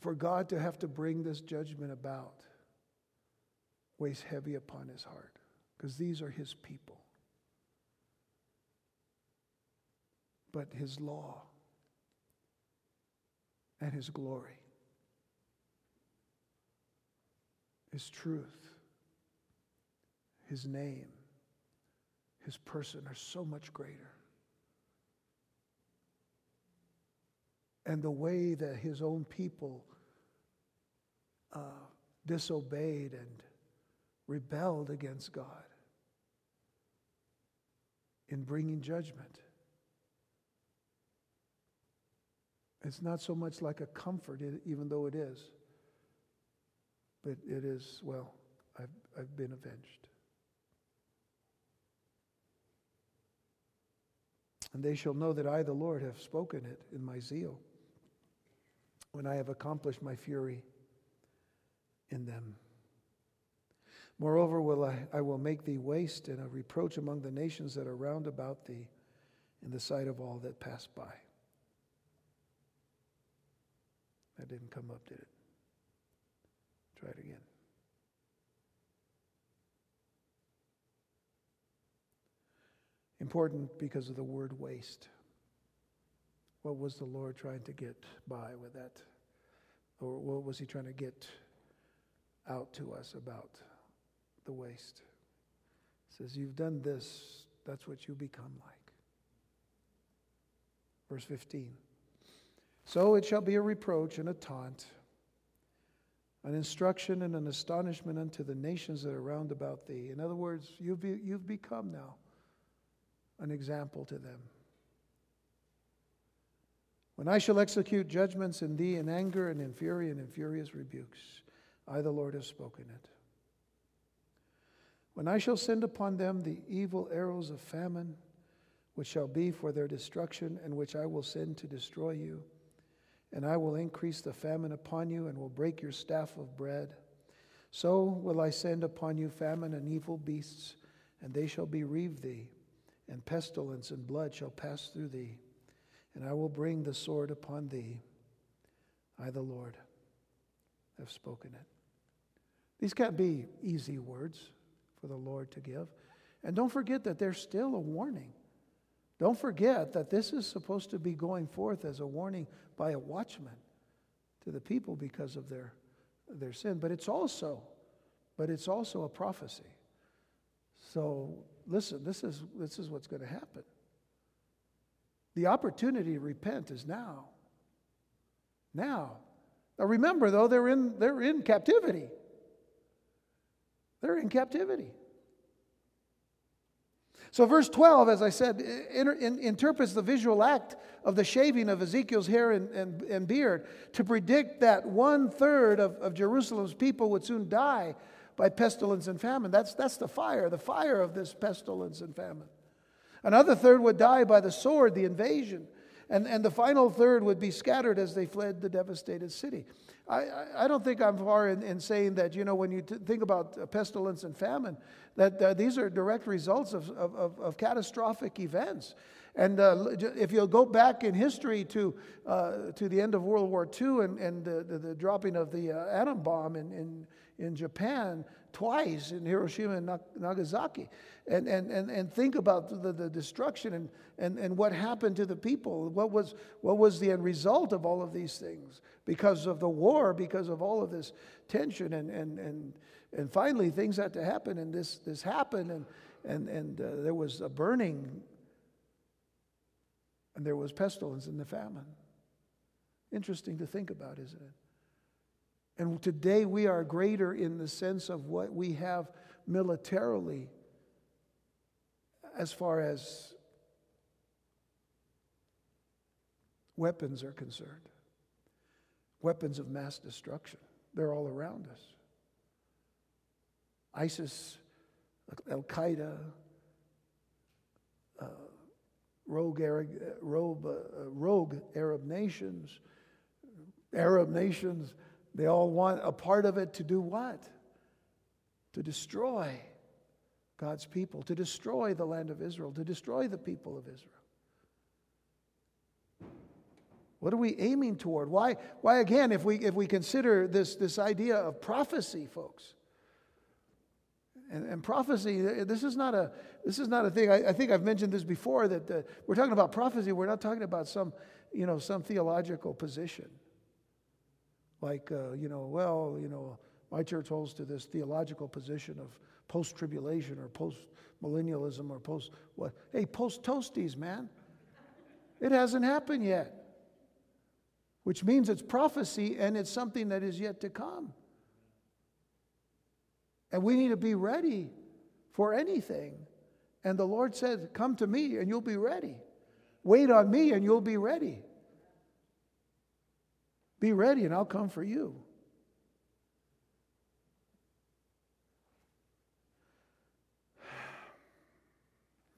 for God to have to bring this judgment about weighs heavy upon his heart because these are his people. But his law and his glory, his truth, his name, his person are so much greater. and the way that his own people uh, disobeyed and rebelled against God in bringing judgment. It's not so much like a comfort, even though it is, but it is, well, I've, I've been avenged. And they shall know that I, the Lord, have spoken it in my zeal when I have accomplished my fury in them. Moreover, will I, I will make thee waste and a reproach among the nations that are round about thee in the sight of all that pass by. That didn't come up, did it? Try it again. Important because of the word waste. What was the Lord trying to get by with that? Or what was he trying to get out to us about the waste? He says, You've done this, that's what you become like. Verse 15. So it shall be a reproach and a taunt, an instruction and an astonishment unto the nations that are round about thee. In other words, you've, be, you've become now an example to them. When I shall execute judgments in thee in anger and in fury and in furious rebukes, I, the Lord, have spoken it. When I shall send upon them the evil arrows of famine, which shall be for their destruction, and which I will send to destroy you, and I will increase the famine upon you, and will break your staff of bread. So will I send upon you famine and evil beasts, and they shall bereave thee, and pestilence and blood shall pass through thee and I will bring the sword upon thee. I, the Lord, have spoken it. These can't be easy words for the Lord to give. And don't forget that there's still a warning. Don't forget that this is supposed to be going forth as a warning by a watchman to the people because of their, their sin. But it's also, but it's also a prophecy. So listen, this is, this is what's going to happen. The opportunity to repent is now. Now. Now remember, though, they're in, they're in captivity. They're in captivity. So, verse 12, as I said, inter- in, interprets the visual act of the shaving of Ezekiel's hair and, and, and beard to predict that one third of, of Jerusalem's people would soon die by pestilence and famine. That's, that's the fire, the fire of this pestilence and famine. Another third would die by the sword, the invasion. And, and the final third would be scattered as they fled the devastated city. I, I don't think I'm far in, in saying that, you know, when you t- think about pestilence and famine, that uh, these are direct results of, of, of, of catastrophic events. And uh, if you'll go back in history to, uh, to the end of World War II and, and the, the, the dropping of the uh, atom bomb in, in, in Japan, twice in Hiroshima and Nagasaki. And, and, and, and think about the, the destruction and, and, and what happened to the people. What was, what was the end result of all of these things? Because of the war, because of all of this tension. And, and, and, and finally, things had to happen, and this, this happened, and, and, and uh, there was a burning, and there was pestilence and the famine. Interesting to think about, isn't it? And today we are greater in the sense of what we have militarily as far as weapons are concerned. Weapons of mass destruction. They're all around us. ISIS, Al Qaeda, uh, rogue, Arab, rogue, uh, rogue Arab nations, Arab nations, they all want a part of it to do what? To destroy God's people, to destroy the land of Israel, to destroy the people of Israel. What are we aiming toward? Why, why again, if we, if we consider this, this idea of prophecy, folks, and, and prophecy, this is not a, this is not a thing. I, I think I've mentioned this before that uh, we're talking about prophecy. We're not talking about some, you know, some theological position. Like, uh, you know, well, you know, my church holds to this theological position of post tribulation or post millennialism or post what? Hey, post toasties, man. It hasn't happened yet which means it's prophecy and it's something that is yet to come. And we need to be ready for anything. And the Lord said, Come to me and you'll be ready. Wait on me and you'll be ready. Be ready and I'll come for you. *sighs*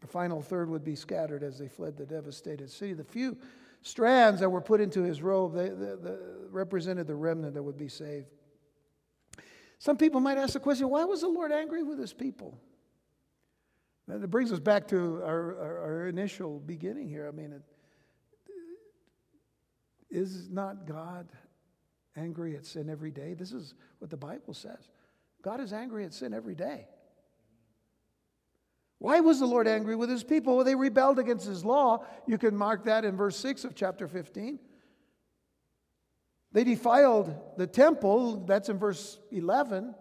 The final third would be scattered as they fled the devastated city. The few strands that were put into his robe they, they, they represented the remnant that would be saved. Some people might ask the question why was the Lord angry with his people? It brings us back to our, our, our initial beginning here. I mean, it, is not God angry at sin every day? This is what the Bible says. God is angry at sin every day. Why was the Lord angry with his people? Well, they rebelled against his law. You can mark that in verse 6 of chapter 15. They defiled the temple. That's in verse 11.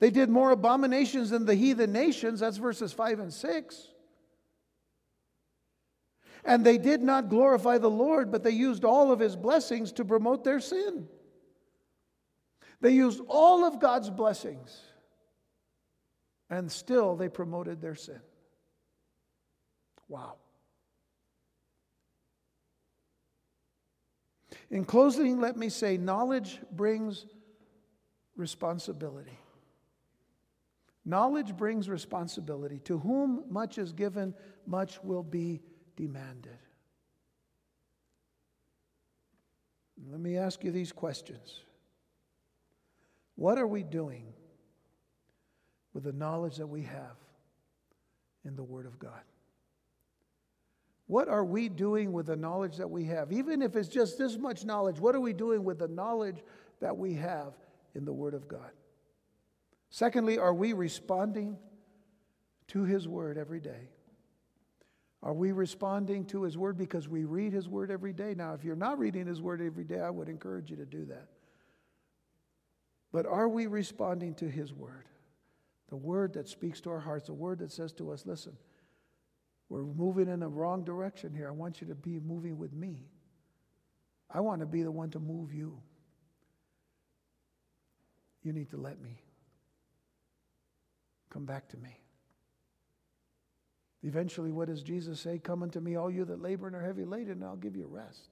They did more abominations than the heathen nations. That's verses 5 and 6. And they did not glorify the Lord, but they used all of his blessings to promote their sin. They used all of God's blessings and still they promoted their sin. Wow. In closing, let me say knowledge brings responsibility. Knowledge brings responsibility. To whom much is given, much will be demanded. Let me ask you these questions What are we doing with the knowledge that we have in the Word of God. What are we doing with the knowledge that we have? Even if it's just this much knowledge, what are we doing with the knowledge that we have in the Word of God? Secondly, are we responding to His Word every day? Are we responding to His Word because we read His Word every day? Now, if you're not reading His Word every day, I would encourage you to do that. But are we responding to His Word? The word that speaks to our hearts, the word that says to us, listen, we're moving in the wrong direction here. I want you to be moving with me. I want to be the one to move you. You need to let me. Come back to me. Eventually, what does Jesus say? Come unto me, all you that labor and are heavy laden, and I'll give you rest.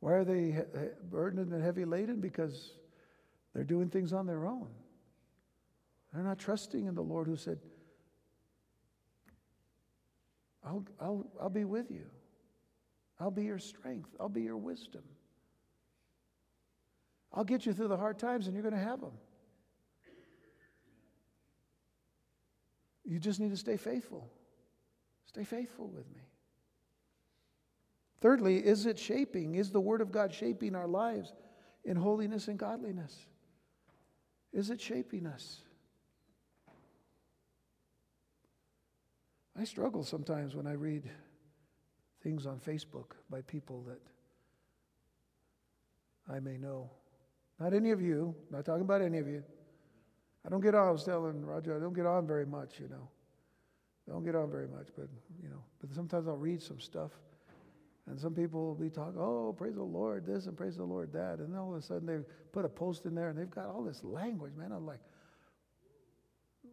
Why are they burdened and heavy laden? Because they're doing things on their own. They're not trusting in the Lord who said, I'll, I'll, I'll be with you. I'll be your strength. I'll be your wisdom. I'll get you through the hard times and you're going to have them. You just need to stay faithful. Stay faithful with me. Thirdly, is it shaping? Is the Word of God shaping our lives in holiness and godliness? Is it shaping us? I struggle sometimes when I read things on Facebook by people that I may know. Not any of you, not talking about any of you. I don't get on, I was telling Roger, I don't get on very much, you know. I don't get on very much, but, you know, but sometimes I'll read some stuff. And some people will be talking, oh, praise the Lord, this and praise the Lord, that. And then all of a sudden they put a post in there and they've got all this language, man. I'm like,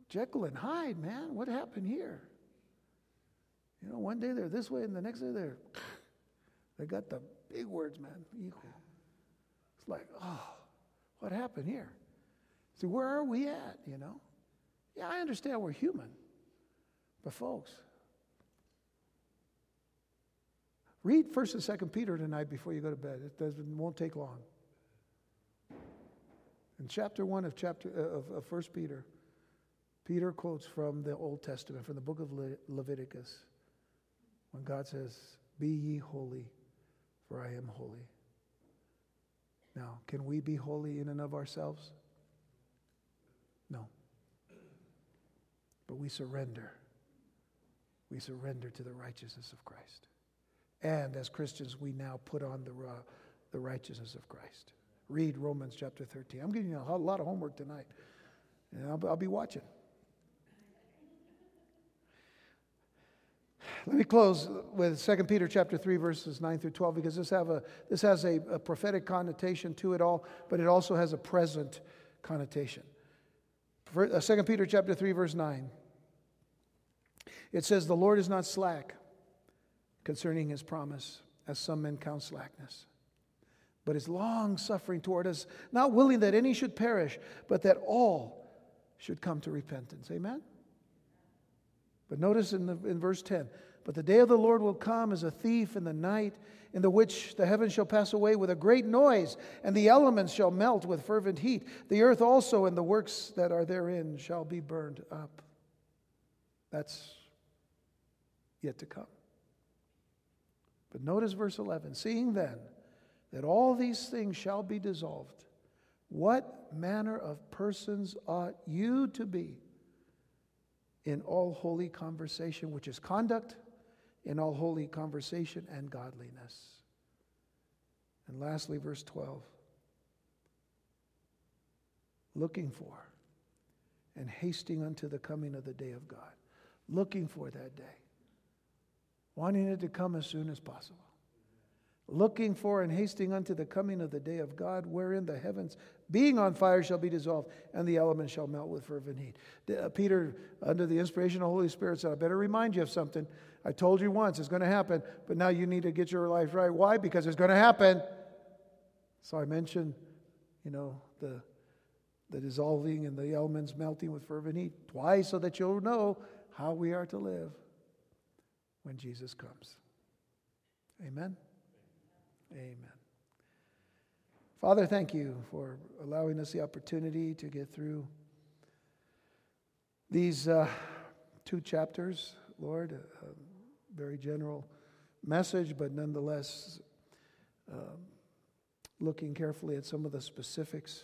Jekyll and Hyde, man, what happened here? You know, one day they're this way and the next day they're, *sighs* they got the big words, man, equal. It's like, oh, what happened here? See, where are we at, you know? Yeah, I understand we're human. But folks, read 1st and 2nd Peter tonight before you go to bed. It doesn't, won't take long. In chapter 1 of chapter uh, of, of 1 Peter, Peter quotes from the Old Testament, from the book of Le- Leviticus, when God says, Be ye holy, for I am holy. Now, can we be holy in and of ourselves? No. But we surrender. We surrender to the righteousness of Christ. And as Christians, we now put on the, uh, the righteousness of Christ. Read Romans chapter 13. I'm giving you a lot of homework tonight, and I'll, I'll be watching. Let me close with 2 Peter chapter 3, verses 9 through 12, because this, have a, this has a, a prophetic connotation to it all, but it also has a present connotation. 2 uh, Peter chapter 3, verse 9. It says, The Lord is not slack concerning his promise, as some men count slackness, but is long suffering toward us, not willing that any should perish, but that all should come to repentance. Amen? But notice in, the, in verse 10 But the day of the Lord will come as a thief in the night, in the which the heavens shall pass away with a great noise, and the elements shall melt with fervent heat. The earth also and the works that are therein shall be burned up. That's yet to come. But notice verse 11 Seeing then that all these things shall be dissolved, what manner of persons ought you to be in all holy conversation, which is conduct, in all holy conversation and godliness? And lastly, verse 12 looking for and hasting unto the coming of the day of God. Looking for that day wanting it to come as soon as possible. Looking for and hasting unto the coming of the day of God, wherein the heavens, being on fire, shall be dissolved, and the elements shall melt with fervent heat. Uh, Peter, under the inspiration of the Holy Spirit, said, I better remind you of something. I told you once it's going to happen, but now you need to get your life right. Why? Because it's going to happen. So I mentioned, you know, the, the dissolving and the elements melting with fervent heat twice so that you'll know how we are to live when Jesus comes. Amen? Amen. Father, thank you for allowing us the opportunity to get through these uh, two chapters, Lord. A, a, very general message, but nonetheless, um, looking carefully at some of the specifics.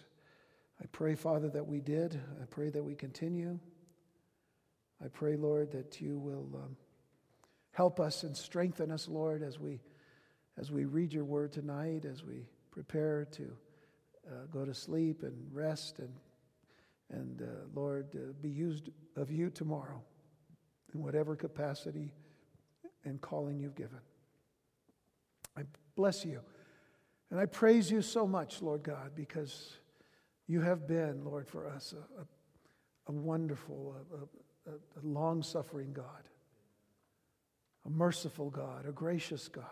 I pray, Father, that we did. I pray that we continue. I pray, Lord, that you will. Um, Help us and strengthen us, Lord, as we, as we read your word tonight, as we prepare to uh, go to sleep and rest and, and uh, Lord, uh, be used of you tomorrow in whatever capacity and calling you've given. I bless you. And I praise you so much, Lord God, because you have been, Lord, for us a, a, a wonderful, a, a long suffering God a merciful God, a gracious God.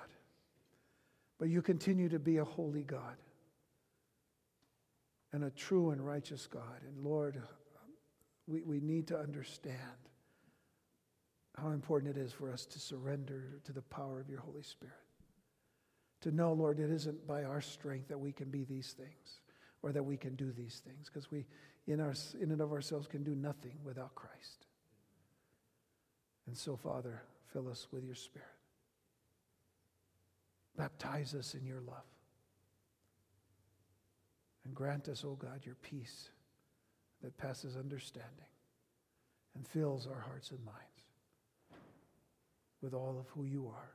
But you continue to be a holy God and a true and righteous God. And Lord, we, we need to understand how important it is for us to surrender to the power of your Holy Spirit. To know, Lord, it isn't by our strength that we can be these things or that we can do these things, because we, in, our, in and of ourselves, can do nothing without Christ. And so, Father, Fill us with your Spirit. Baptize us in your love. And grant us, O oh God, your peace that passes understanding and fills our hearts and minds with all of who you are.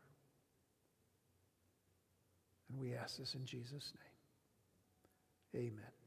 And we ask this in Jesus' name. Amen.